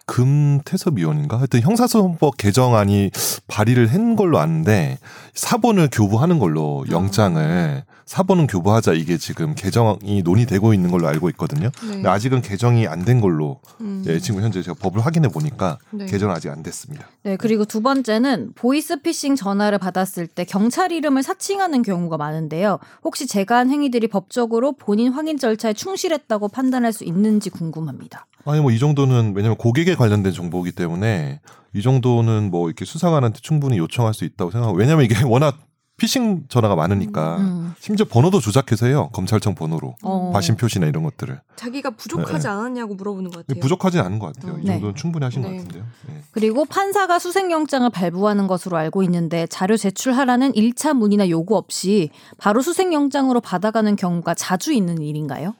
금태섭위원인가 하여튼 형사소송법 개정안이 발의를 한 걸로 아는데 사본을 교부하는 걸로 영장을 사본은 교부하자 이게 지금 개정이 논의되고 있는 걸로 알고 있거든요. 네. 근데 아직은 개정이 안 된 걸로 음. 예, 지금 현재 제가 법을 확인해 보니까 네. 개정은 아직 안 됐습니다. 네, 그리고 두 번째는 보이스피싱 전화를 받았을 때 경찰 이름을 사칭하는 경우가 많은데요. 혹시 제가 한 행위들이 법적으로 본인 확인 절차에 충실했다고 판단할 수 있는지 궁금합니다. 아니 뭐 이 정도는 왜냐면 고객에 관련된 정보이기 때문에 이 정도는 뭐 이렇게 수사관한테 충분히 요청할 수 있다고 생각하고 왜냐면 이게 워낙 피싱 전화가 많으니까 음. 심지어 번호도 조작해서 해요 검찰청 번호로 어. 과신 표시나 이런 것들을 자기가 부족하지 않았냐고 물어보는 것 같아요. 부족하진 않은 것 같아요. 이 네. 정도는 충분히 하신 네. 것 같은데요. 네. 그리고 판사가 수색영장을 발부하는 것으로 알고 있는데 자료 제출하라는 1차 문의나 요구 없이 바로 수색영장으로 받아가는 경우가 자주 있는 일인가요?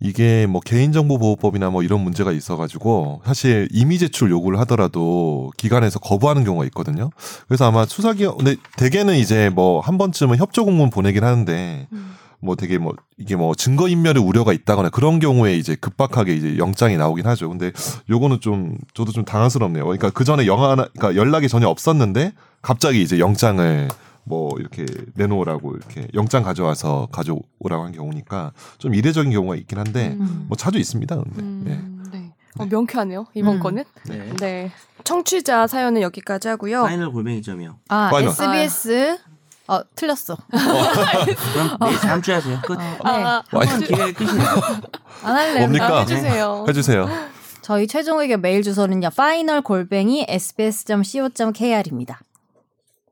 이게 뭐 개인정보보호법이나 뭐 이런 문제가 있어가지고 사실 이미 제출 요구를 하더라도 기관에서 거부하는 경우가 있거든요. 그래서 아마 수사기관 근데 대개는 이제 뭐 한 번쯤은 협조 공문 보내긴 하는데 음. 뭐 되게 뭐 이게 뭐 증거 인멸의 우려가 있다거나 그런 경우에 이제 급박하게 이제 영장이 나오긴 하죠. 근데 요거는 좀 저도 좀 당황스럽네요. 그러니까 그 전에 영화 하나 그러니까 연락이 전혀 없었는데 갑자기 이제 영장을 뭐 이렇게 내놓으라고 이렇게 영장 가져와서 가져오라고 한 경우니까 좀 이례적인 경우가 있긴 한데 음. 뭐 자주 있습니다. 근데 음, 네. 네. 어, 명쾌하네요 이번 음. 거는. 네. 네. 청취자 사연은 여기까지 하고요. final 골뱅이점이요. 아, final. SBS 어, 틀렸어. 그럼 내일 다음 주에 하세요. 끝. 어, 네. 아, 와인. 기회 끝이네요. 안 할래요. 뭡니까? 아, 해주세요. 해주세요. 저희 최종 의견 메일 주소는요. final 골뱅이 sbs.co.kr입니다.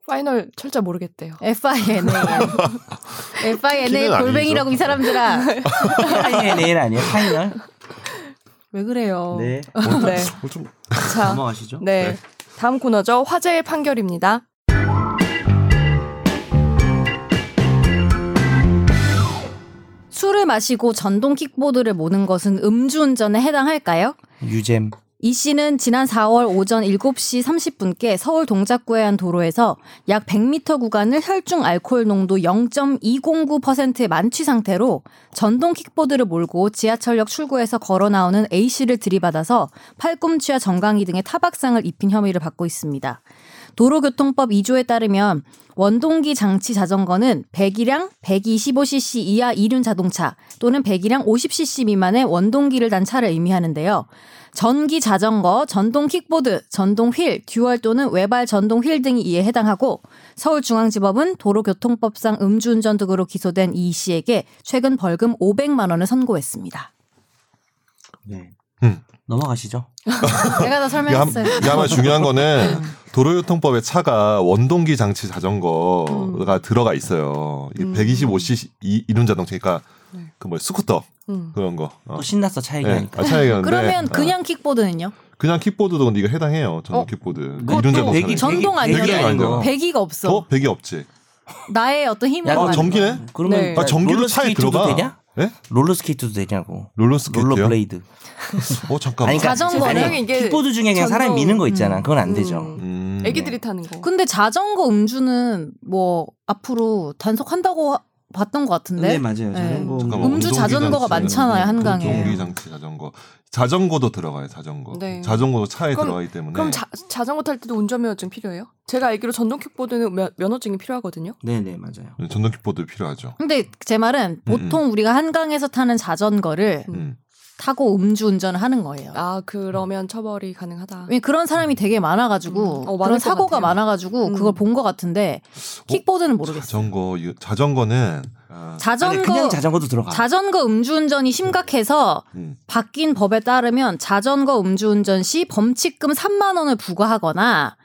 final 철자 모르겠대요. FINA. FINA 골뱅이라고 이 사람들아. final 아니에요? final? 왜 그래요? 네. 네. 어, 좀 자, 넘어가시죠. 네. 네. 다음 코너죠. 화제의 판결입니다. 술을 마시고 전동 킥보드를 모는 것은 음주운전에 해당할까요? 유잼. 이 씨는 지난 4월 오전 7시 30분께 서울 동작구의 한 도로에서 약 100m 구간을 혈중 알코올 농도 0.209%의 만취 상태로 전동 킥보드를 몰고 지하철역 출구에서 걸어 나오는 A 씨를 들이받아서 팔꿈치와 정강이 등의 타박상을 입힌 혐의를 받고 있습니다. 도로교통법 2조에 따르면 원동기 장치 자전거는 배기량 125cc 이하 이륜 자동차 또는 배기량 50cc 미만의 원동기를 단 차를 의미하는데요. 전기 자전거, 전동 킥보드, 전동 휠, 듀얼 또는 외발 전동 휠 등이 이에 해당하고 서울중앙지법은 도로교통법상 음주운전 등으로 기소된 이 씨에게 최근 벌금 500만 원을 선고했습니다. 네. 음. 넘어가시죠. 제가 다 설명했어요. 이게 아마 중요한 거는 도로교통법에 차가 원동기 장치 자전거가 들어가 있어요. 음. 125cc 이- 이륜 자동차니까 네. 그뭐 스쿠터 음. 그런 거. 어. 또 신났어 차 네. 얘기하니까. 아, 차 얘기하는데 그러면 어. 그냥 킥보드는요? 그냥 킥보드도 근데 이거 해당해요. 전동 어? 킥보드. 이륜 자동차. 배기- 전동. 배기 아니죠. 배기가 없어. 어? 배기 없지. 나의 어떤 힘을 야, 아. 전기네? 그러면 네. 아, 전기도 롤러 차에 들어가. 되냐? 예? 롤러 스케이트도 되냐고. 롤러 스케이트요? 롤러 블레이드. 어 잠깐만. 아니, 그러니까 자전거는 아니, 이게 킥보드 중에 그냥 사람이 전동- 미는 거 있잖아. 음. 그건 안 되죠. 음. 음. 애기들이 타는 거. 근데 자전거 음주는 뭐 앞으로 단속한다고 하- 봤던 것 같은데. 네, 맞아요. 네. 자전거 잠깐만, 음주 자전거가 많잖아요, 한강에. 운동기 장치 자전거. 자전거도 들어가요. 자전거. 네. 자전거도 차에 그럼- 들어가기 때문에. 그럼 자, 자전거 탈 때도 운전면허증 필요해요? 제가 알기로 전동 킥보드는 면, 면허증이 필요하거든요. 네네 맞아요. 전동 킥보드 필요하죠. 근데 제 말은 보통 우리가 한강에서 타는 자전거를 음. 타고 음주운전을 하는 거예요. 아 그러면 처벌이 가능하다. 그런 사람이 되게 많아가지고 음. 어, 그런 것 사고가 같아요. 많아가지고 음. 그걸 본 것 같은데 킥보드는 모르겠어요. 자전거 자전거는 아, 자전거 아니, 그냥 자전거도 들어가. 자전거 음주운전이 심각해서 음. 바뀐 법에 따르면 자전거 음주운전 시 범칙금 3만 원을 부과하거나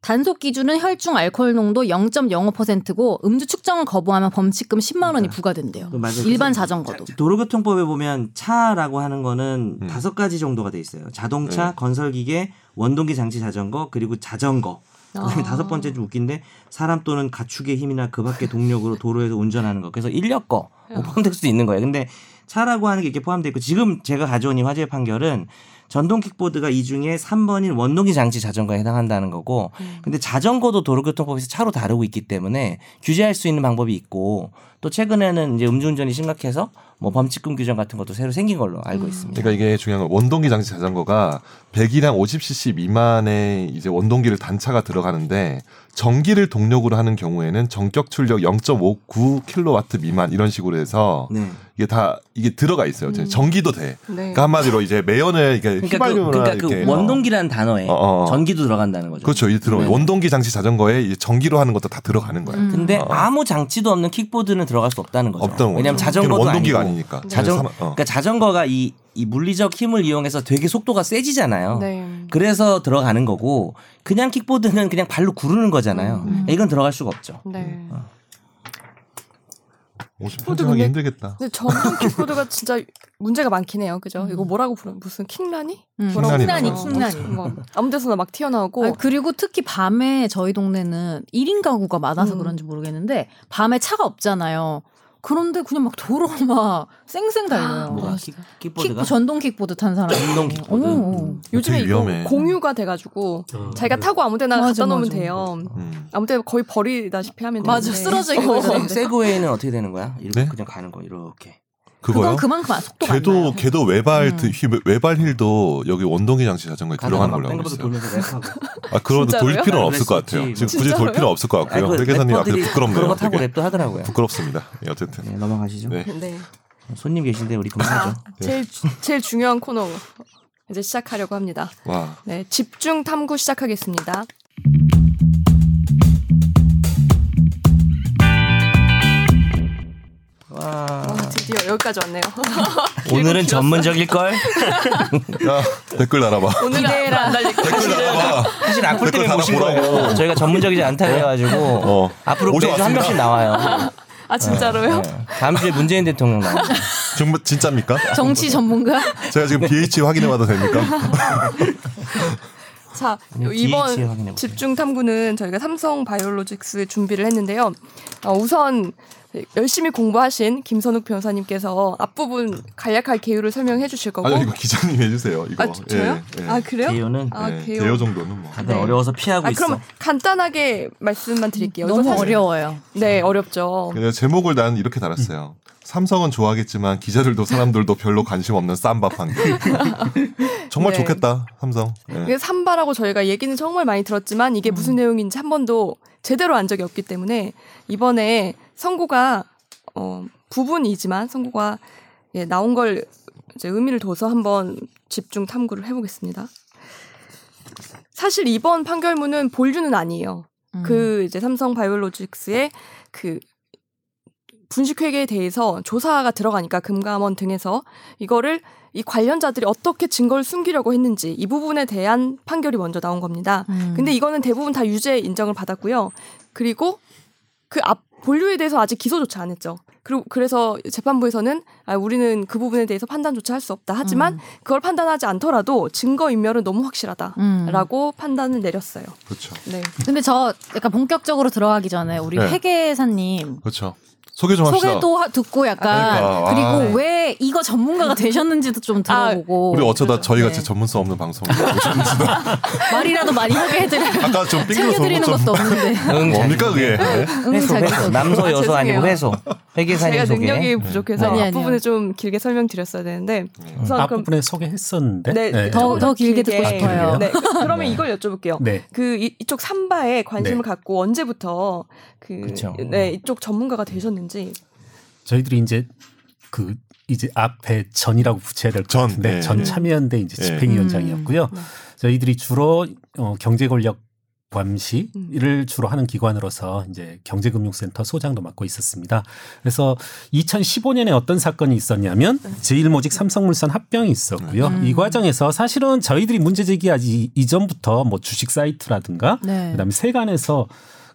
단속 기준은 혈중 알코올 농도 0.05%고 음주 측정을 거부하면 범칙금 10만 원이 부과된대요. 그 맞아요. 일반 그래서 자전거도. 도로교통법에 보면 차라고 하는 거는 음. 다섯 가지 정도가 돼 있어요. 자동차, 네. 건설기계, 원동기 장치 자전거, 그리고 자전거. 그다음에 아. 다섯 번째 좀 웃긴데 사람 또는 가축의 힘이나 그 밖의 동력으로 도로에서 운전하는 거. 그래서 인력거 뭐 포함될 수도 있는 거예요. 근데 차라고 하는 게 이렇게 포함돼 있고 지금 제가 가져온 이 화제의 판결은 전동 킥보드가 이 중에 3번인 원동기 장치 자전거에 해당한다는 거고 근데 자전거도 도로교통법에서 차로 다루고 있기 때문에 규제할 수 있는 방법이 있고 또 최근에는 이제 음주운전이 심각해서 뭐 범칙금 규정 같은 것도 새로 생긴 걸로 알고 있습니다. 그러니까 이게 중요한 건 원동기 장치 자전거가 배기량 50cc 미만의 이제 원동기를 단차가 들어가는데 전기를 동력으로 하는 경우에는 전격 출력 0.59kW 미만 이런 식으로 해서 네. 이게 다 이게 들어가 있어요. 전기도 돼. 네. 그러니까 한마디로 이제 매연을 이게 그러니까 그, 휘발유나 그러니까 이렇게 그 원동기라는 단어에 어, 어, 어. 전기도 들어간다는 거죠. 그렇죠. 이 들어 네. 원동기 장치 자전거에 이제 전기로 하는 것도 다 들어가는 거예요. 음. 근데 어. 아무 장치도 없는 킥보드는 들어갈 수 없다는 거죠. 없다는 거죠. 왜냐하면 자전거도 원동기가 아니고 아니니까. 자전 사람- 어. 그러니까 자전거가 이, 이 물리적 힘을 이용해서 되게 속도가 세지잖아요. 네. 그래서 들어가는 거고 그냥 킥보드는 그냥 발로 구르는 거잖아요. 음. 이건 들어갈 수가 없죠. 네. 오십 킥보드 편집하기 근데- 힘들겠다. 근데 전동 킥보드가 진짜 문제가 많긴 해요. 그죠? 이거 뭐라고 부르 무슨 킹라니? 음. 뭐라고 킹라니? 킹라니. 뭐 아무 데서나 막 튀어나오고 아, 그리고 특히 밤에 저희 동네는 1인 가구가 많아서 음. 그런지 모르겠는데 밤에 차가 없잖아요. 그런데 그냥 막 도로 막 쌩쌩 달려요. 뭐가 킥, 킥보드가 킥, 전동 킥보드 탄 사람. 전동 킥보드. 어. 요즘에 되게 이거 위험해. 공유가 돼가지고 어, 자기가 네. 타고 아무데나 맞아, 갖다 놓으면 맞아. 돼요. 음. 아무 데나 거의 버리다시피 하면 되는데 맞아, 쓰러져 있고 어. 세그웨이는 어떻게 되는 거야? 이렇게 네? 그냥 가는 거 이렇게. 그거요? 그건 그만큼 안 걔도 나요. 걔도 외발 음. 드- 휘- 외발 힐도 여기 원동기 장치 자전거에 들어가는 막 걸로 알고 있어요. 아 그러다 돌 진짜로요? 필요는 없을 것 같아요. 그랬었지. 지금 굳이 돌 필요 없을 것 같고요. 그 회계사님 앞에 부끄럽네요. 그런 거 타고 되게. 랩도 하더라고요. 부끄럽습니다. 예, 어쨌든. 네, 넘어가시죠. 네. 네. 손님 계신데 우리 그만하죠. 제일 제일 중요한 코너 이제 시작하려고 합니다. 와. 네, 집중 탐구 시작하겠습니다. 와. 드디어 여기까지 왔네요. 오늘은. 전문적일 걸. 야 댓글 달아봐. 앞으로 안 달릴 거예요. 댓글 달아봐. 사실 악플 때문에 모신. 거예요. 저희가 전문적이지 않다 그래가지고 어. 앞으로 오셔 매주 한. 명씩 나와요. 아 진짜로요? 네. 다음 주에 문재인 대통령 나와요. 정말 진짜입니까? 정치 전문가? 제가 지금 BH 확인해봐도 됩니까? 자 이번. 집중 탐구는 저희가 삼성 바이오로직스 준비를 했는데요. 어, 우선 열심히 공부하신 김선욱 변호사님께서 앞부분 간략하게 개요를 설명해 주실 거고. 아니 이거 기자님 해주세요. 이거. 아, 저요? 예, 예. 아 그래요? 개요는 아 네, 개요. 개요 정도는 뭐. 다들 어려워서 피하고 아 있어. 그럼 간단하게 말씀만 드릴게요. 너무 어려워요. 네 어렵죠. 제목을 난 이렇게 달았어요. 삼성은 좋아하겠지만 기자들도 사람들도 별로 관심 없는 쌈밥 판결. 정말 네. 좋겠다 삼성. 예. 이게 삼바라고 저희가 얘기는 정말 많이 들었지만 이게 무슨 내용인지 한 번도 제대로 안 적이 없기 때문에 이번에 선고가 어, 부분이지만 선고가 예, 나온 걸 이제 의미를 둬서 한번 집중 탐구를 해보겠습니다. 사실 이번 판결문은 본류는 아니에요. 음. 그 이제 삼성 바이오로직스의 그 분식회계에 대해서 조사가 들어가니까 금감원 등에서 이거를 이 관련자들이 어떻게 증거를 숨기려고 했는지 이 부분에 대한 판결이 먼저 나온 겁니다. 음. 근데 이거는 대부분 다 유죄 인정을 받았고요. 그리고 그 앞 본류에 대해서 아직 기소조차 안 했죠. 그리고 그래서 재판부에서는 아, 우리는 그 부분에 대해서 판단조차 할 수 없다. 하지만 음. 그걸 판단하지 않더라도 증거 인멸은 너무 음. 확실하다라고 판단을 내렸어요. 그렇죠. 네. 근데 저 약간 본격적으로 들어가기 전에 우리 네. 회계사님 그렇죠. 소개 좀 합시다. 소개도 하- 듣고 약간 그러니까, 그리고 아. 왜 이거 전문가가 되셨는지도 좀 들어보고 우리 어쩌다 저희 같이 네. 전문성 없는 싶습니다. 말이라도 많이 하게 해드려 아까 좀 챙겨드리는 좀 것도 없는데 응, 뭡니까 자기 그게? 네? 응, 회소, 회소. 남소 아, 여소 아니고. 회소. 회계사님 제가 소개. 능력이 부족해서 아니요. 앞부분에 좀 길게 설명드렸어야 되는데 우선 그럼 앞부분에 소개했었는데. 네, 더- 더 길게 듣고 싶어요. 네, 그- 그러면 이걸 여쭤볼게요. 네. 그 이, 이쪽 삼바에 관심을 네. 갖고 언제부터 그. 네, 이쪽 전문가가 되셨는지 저희들이 이제 그 이제 앞에 전이라고 붙여야 될것 전, 같은데 네. 전 참여연대 이제 네. 집행위원장이었고요. 음. 네. 저희들이 주로 어, 경제 권력 감시를 음. 주로 하는 기관으로서 이제 경제금융센터 소장도 맡고 있었습니다. 그래서 2015년에 어떤 사건이 있었냐면 네. 제일모직 삼성물산 합병이 있었고요. 음. 이 과정에서 사실은 저희들이 문제 제기하지 이전부터 뭐 주식 사이트라든가 네. 그다음에 세간에서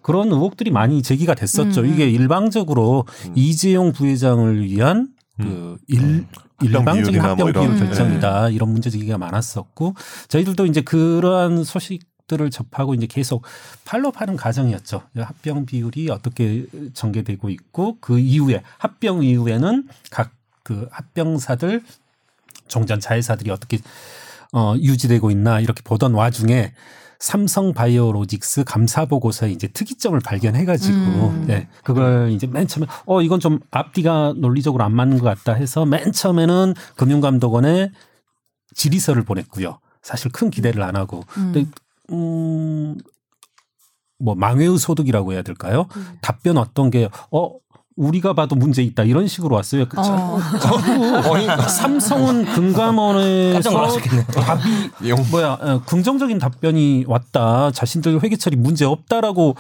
그런 의혹들이 많이 제기가 됐었죠. 음. 이게 일방적으로 이재용 부회장을 위한 그 일, 합병 일방적인 합병 뭐 비율 결정이다 이런 문제 제기가 많았었고 저희들도 이제 그러한 소식 들을 접하고 이제 계속 팔로우하는 과정이었죠. 합병 비율이 어떻게 전개되고 있고 그 이후에 합병 이후에는 각 그 합병사들 종전 자회사들이 어떻게 어, 유지되고 있나 이렇게 보던 와중에 삼성 바이오로직스 감사 보고서에 이제 특이점을 발견해가지고 음. 네, 그걸 이제 맨 처음에 어 이건 좀 앞뒤가 논리적으로 안 맞는 것 같다 해서 맨 처음에는 금융감독원에 질의서를 보냈고요. 사실 큰 기대를 안 하고 근데 음. 뭐 망회의 소득이라고 해야 될까요? 음. 답변 어떤 게 어 우리가 봐도 문제 있다 이런 식으로 왔어요. 그 어. 자꾸 삼성은 금감원에서. 답이 용. 뭐야 어, 긍정적인 답변이 왔다. 자신들 회계처리 문제 없다라고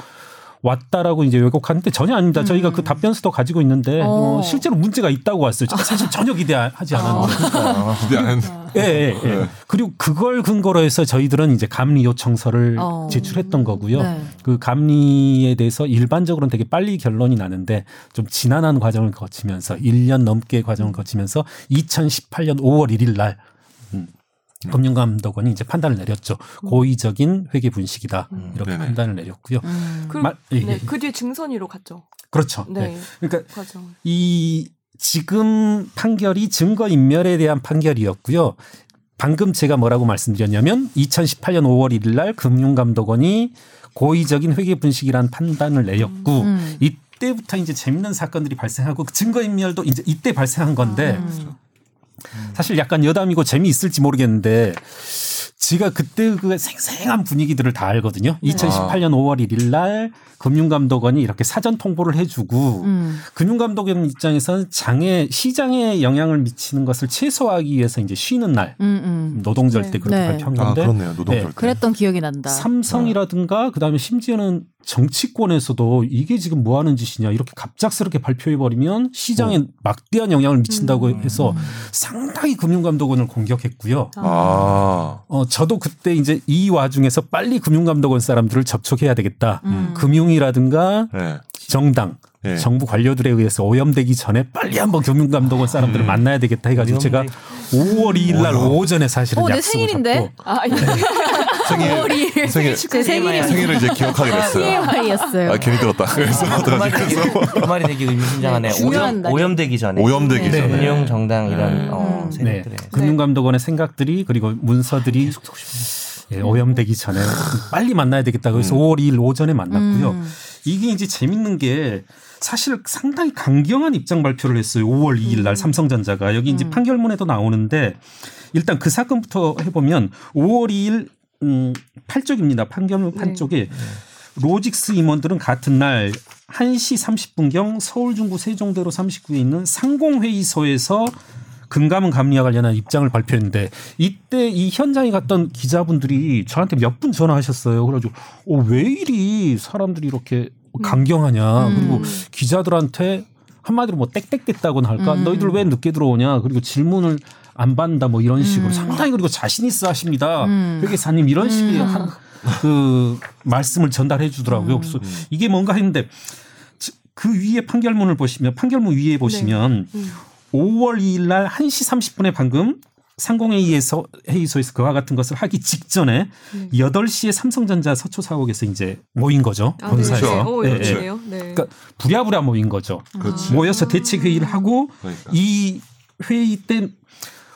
왔다라고 이제 왜곡하는데 전혀 아닙니다. 저희가 그 답변서도 가지고 있는데 어, 어. 실제로 문제가 있다고 왔어요. 사실 전혀 기대하지 않았는데. 기대 안 했는데. 예, 예, 예. 네. 그리고 그걸 근거로 해서 저희들은 이제 감리 요청서를 어. 제출했던 거고요. 네. 그 감리에 대해서 일반적으로는 되게 빨리 결론이 나는데 좀 지난한 과정을 거치면서 1년 넘게 과정을 거치면서 2018년 5월 1일 날 음, 금융감독원이 이제 판단을 내렸죠. 고의적인 회계 분식이다. 이렇게 네네. 판단을 내렸고요. 음. 그, 마- 예, 네, 예. 그 뒤에 증선위로 갔죠. 그렇죠. 네, 네. 그러니까 과정. 이 지금 판결이 증거 인멸에 대한 판결이었고요. 방금 제가 뭐라고 말씀드렸냐면 2018년 5월 1일 날 금융감독원이 고의적인 회계 분식이라는 판단을 내렸고 음. 이때부터 이제 재밌는 사건들이 발생하고 그 증거 인멸도 이제 이때 발생한 건데 음. 사실 약간 여담이고 재미있을지 모르겠는데 지가 그때 그 생생한 분위기들을 다 알거든요. 2018년 5월 1일 날 금융감독원이 이렇게 사전 통보를 해주고 음. 금융감독원 입장에서는 장애 시장에 영향을 미치는 것을 최소화하기 위해서 이제 쉬는 날 음, 음. 노동절 때 네. 그렇게 네. 발표한 아 건데 그렇네요. 노동절 네. 때. 그랬던 기억이 난다. 삼성이라든가 그다음에 심지어는 정치권에서도 이게 지금 뭐 하는 짓이냐 이렇게 갑작스럽게 발표해 버리면 시장에 막대한 영향을 미친다고 음. 해서 상당히 금융감독원을 공격했고요. 아. 어 저도 그때 이제 이 와중에서 빨리 금융감독원 사람들을 접촉해야 되겠다. 음. 금융이라든가 네. 정당 네. 정부 관료들에 의해서 오염되기 전에 빨리 한번 금융감독원 사람들을 음. 만나야 되겠다 해가지고 제가 5월 2일 날. 오전에 사실은 어, 내 약속을 생일인데? 잡고 아, 예. 생일 생일 제 생일이 생일을 이제 기억하게 됐어요. TMI였어요. 아 괜히 들었다. 그래서 그 말이? 되게 그래서 그 말이 되게 의미심장하네. 네, 오염. 오염되기 전에 오염되기 네. 전에. 금융 정당 이런 네. 어, 음. 네. 세력들의 금융감독원의 생각들이 그리고 문서들이 예, 오염되기 전에 빨리 만나야 되겠다. 그래서 음. 5월 2일 오전에 만났고요. 음. 이게 이제 재밌는 게 사실 상당히 강경한 입장 발표를 했어요. 5월 2일 날 삼성전자가 여기 이제 음. 판결문에도 나오는데 일단 그 사건부터 해보면 5월 2일 음, 8쪽입니다. 판결문 네. 판쪽에 로직스 임원들은 같은 날 1시 30분경 서울 중구 세종대로 39에 있는 상공회의소에서 금감원 감리와 관련한 입장을 발표했는데 이때 이 현장에 갔던 기자분들이 저한테 몇 분 전화하셨어요. 그래가지고 어, 왜 이리 사람들이 이렇게 강경하냐. 음. 그리고 기자들한테 한마디로 뭐 땡땡댔다고나 할까. 음. 너희들 왜 늦게 들어오냐. 그리고 질문을 안 받는다 뭐 이런 식으로 음. 상당히 그리고 자신 있어 하십니다. 음. 회계사님 이런 식의 음. 한, 그 말씀을 전달해 주더라고요. 그래서 이게 뭔가 했는데 그 위에 판결문을 보시면 판결문 위에 보시면 음. 5월 2일 날 1시 30분에 방금 상공회의에서 회의소에서 그와 같은 것을 하기 직전에 네. 8시에 삼성전자 서초 사옥에서 이제 모인 거죠. 아, 본사에서. 네. 오, 예, 예. 그렇네요. 네. 그러니까 부랴부랴 모인 거죠. 그렇지. 모여서 대책 회의를 하고 그러니까. 이 회의 때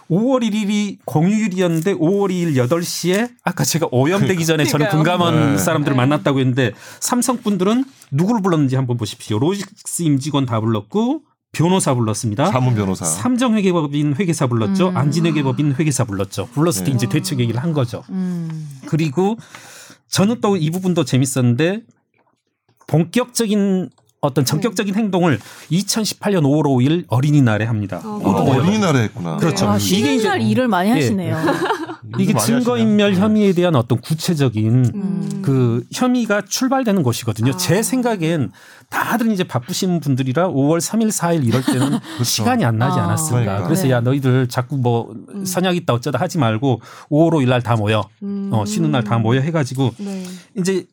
5월 1일이 공휴일이었는데 5월 2일 8시에 아까 제가 오염되기 전에 저는 그러니까요. 금감원 네. 사람들을 네. 만났다고 했는데 삼성 분들은 누구를 불렀는지 한번 보십시오. 로직스 임직원 다 불렀고 변호사 불렀습니다. 사문 변호사. 삼정회계법인 회계사 불렀죠. 음. 안진회계법인 회계사 불렀죠. 불렀을 때 네. 이제 대책 얘기를 한 거죠. 음. 그리고 저는 또 이 부분도 재밌었는데 본격적인 어떤 전격적인 행동을 2018년 5월 5일 어린이날에 합니다. 아, 아, 어, 어린이날에 했구나. 그렇죠. 와, 이게 쉬는 이제- 날 일을 많이 예. 하시네요. 이게 많이 증거인멸. 혐의에 대한 어떤 구체적인 음. 그 혐의가 출발되는 곳이거든요. 아. 제 생각엔 다들 이제 바쁘신 분들이라 5월 3일, 4일 이럴 때는 시간이 안 나지 아. 않았을까. 그러니까. 그래서 네. 야 너희들 자꾸 뭐 선약 있다 어쩌다 하지 말고 5월 5일 날 다 모여. 음. 어, 쉬는 날 다 모여 해가지고 네. 이제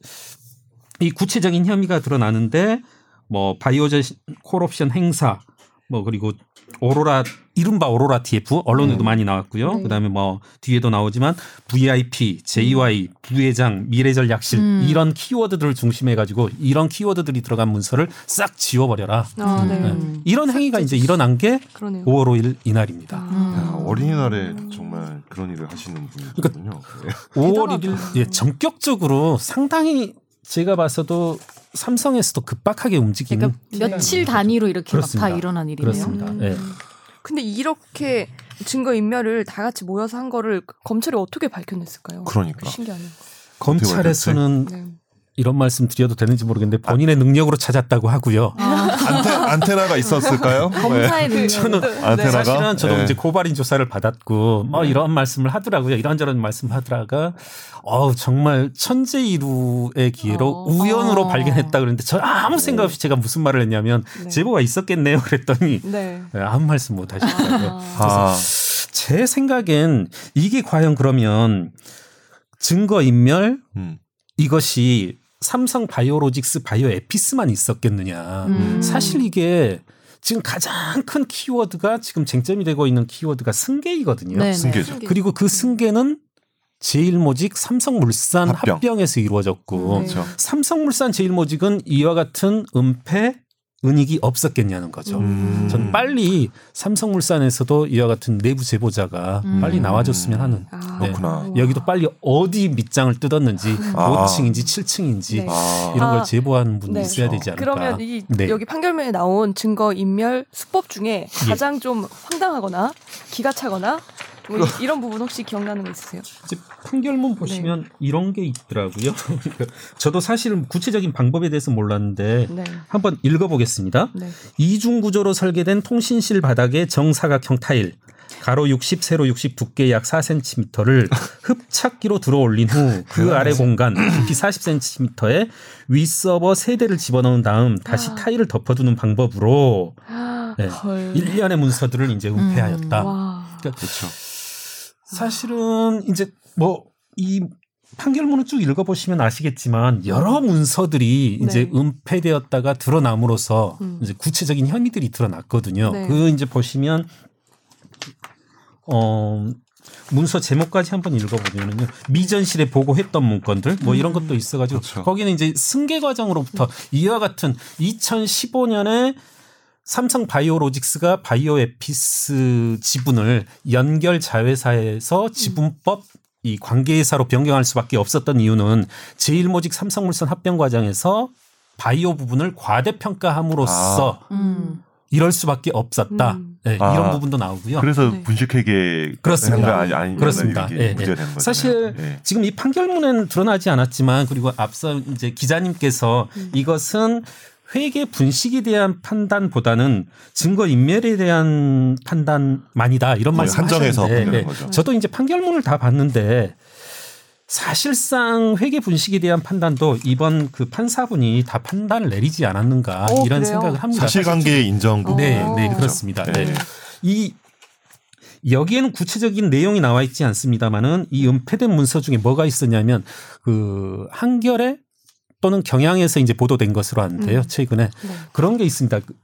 이 구체적인 혐의가 드러나는데 뭐 바이오제 콜옵션 행사 뭐 그리고 오로라 이른바 오로라 TF 언론에도 많이 나왔고요. 네. 그다음에 뭐 뒤에도 나오지만 VIP, JY, 부회장, 미래전략실 음. 이런 키워드들을 중심해 가지고 이런 키워드들이 들어간 문서를 싹 지워버려라. 아, 네. 음. 이런 행위가 이제 일어난 게 그러네요. 5월 5일 이날입니다. 음. 야, 어린이날에 정말 그런 일을 하시는 분이거든요. 네. 5월 1일 예, 전격적으로 상당히 제가 봐서도 삼성에서도 급박하게 움직이는 그러니까 며칠 단위로 이렇게 막다 그렇습니다. 일어난 일이네요. 그렇습니다. 음. 예. 근데 이렇게 증거 인멸을 다 같이 모여서 한 거를 검찰이 어떻게 밝혀냈을까요? 그러니까. 신기하네요. 검찰에서는 네. 이런 말씀 드려도 되는지 모르겠는데 본인의 능력으로 찾았다고 하고요. 안테, 안테나가 있었을까요? 네. 검사의 능력. 저는 안테나가 사실은 저도 네. 이제 고발인 조사를 받았고 뭐 이런 말씀을 하더라고요. 이런저런 말씀 하더라가 어우 정말 천재이루의 기회로 어. 우연으로 어. 발견했다 그랬는데 저 아무 생각 없이 제가 무슨 말을 했냐면 네. 제보가 있었겠네요 그랬더니 네. 네, 아무 말씀 못 하시더라고요. 아. 아, 제 생각엔 이게 과연 그러면 증거 인멸 음. 이것이 삼성 바이오로직스 바이오 에피스만 있었겠느냐. 음. 사실 이게 지금 가장 큰 키워드가 지금 쟁점이 되고 있는 키워드가 승계이거든요. 네, 네. 승계죠. 그리고 그 승계는 제일모직 삼성물산 합병. 합병. 에서 이루어졌고 네. 그렇죠. 삼성물산 제일모직은 이와 같은 은폐 은익이 없었겠냐는 거죠. 음. 전 빨리 삼성물산에서도 이와 같은 내부 제보자가 음. 빨리 나와줬으면 하는 아, 네. 그렇구나. 여기도 빨리 어디 밑장을 뜯었는지 아. 5층인지 7층인지 네. 아, 이런 걸 아, 제보하는 분이 네. 있어야 되지 않을까. 그러면 이 네. 여기 판결문에 나온 증거 인멸 수법 중에 예. 가장 좀 황당하거나 기가 차거나 뭐 이- 이런 부분 혹시 기억나는 거 있으세요? 이제 판결문 보시면 이런 게 있더라고요. 저도 사실 구체적인 방법에 대해서 몰랐는데 네. 한번 읽어보겠습니다. 네. 이중 구조로 설계된 통신실 바닥에 정사각형 타일 가로 60, 세로 60, 두께 약 4cm를 흡착기로 들어 올린 후 그 아래 공간 깊이 40cm에 윗서버 세 대를 집어넣은 다음 다시 타일을 덮어두는 방법으로 네, 헐. 일련의 문서들을 이제 은폐하였다. 와. 그렇죠. 사실은 이제 뭐이 판결문을 쭉 읽어보시면 아시겠지만 여러 문서들이 이제 네. 은폐되었다가 드러남으로써 음. 이제 구체적인 혐의들이 드러났거든요. 네. 그 이제 보시면 어 문서 제목까지 한번 읽어보면은요 미전실에 보고했던 문건들 뭐 이런 것도 있어가지고 그렇죠. 거기는 이제 승계 과정으로부터 이와 같은 2015년에 삼성 바이오로직스가 바이오에피스 지분을 연결 자회사에서 지분법 이 관계회사로 변경할 수밖에 없었던 이유는 제일모직 삼성물산 합병 과정에서 바이오 부분을 과대평가함으로써 음. 이럴 수밖에 없었다. 음. 네, 아. 이런 부분도 나오고요. 그래서 네. 분식회계 그렇습니다. 아니, 아니, 그렇습니다. 예, 예. 사실 예. 지금 이 판결문에는 드러나지 않았지만 그리고 앞서 이제 기자님께서 음. 이것은 회계 분식에 대한 판단보다는 증거 인멸에 대한 판단만이다 이런 거의 말씀 한정해서 예. 거죠. 저도 이제 판결문을 다 봤는데 사실상 회계 분식에 대한 판단도 이번 그 판사분이 다 판단을 내리지 않았는가 오, 이런 그래요? 생각을 합니다. 사실관계 인정 부분. 네, 네, 어. 그렇습니다. 네. 네. 이 여기에는 구체적인 내용이 나와 있지 않습니다만은 이 은폐된 문서 중에 뭐가 있었냐면 그 한겨레 또는 경향에서 이제 보도된 것으로 아는데요. 음. 최근에 네. 그런 게 있습니다. 그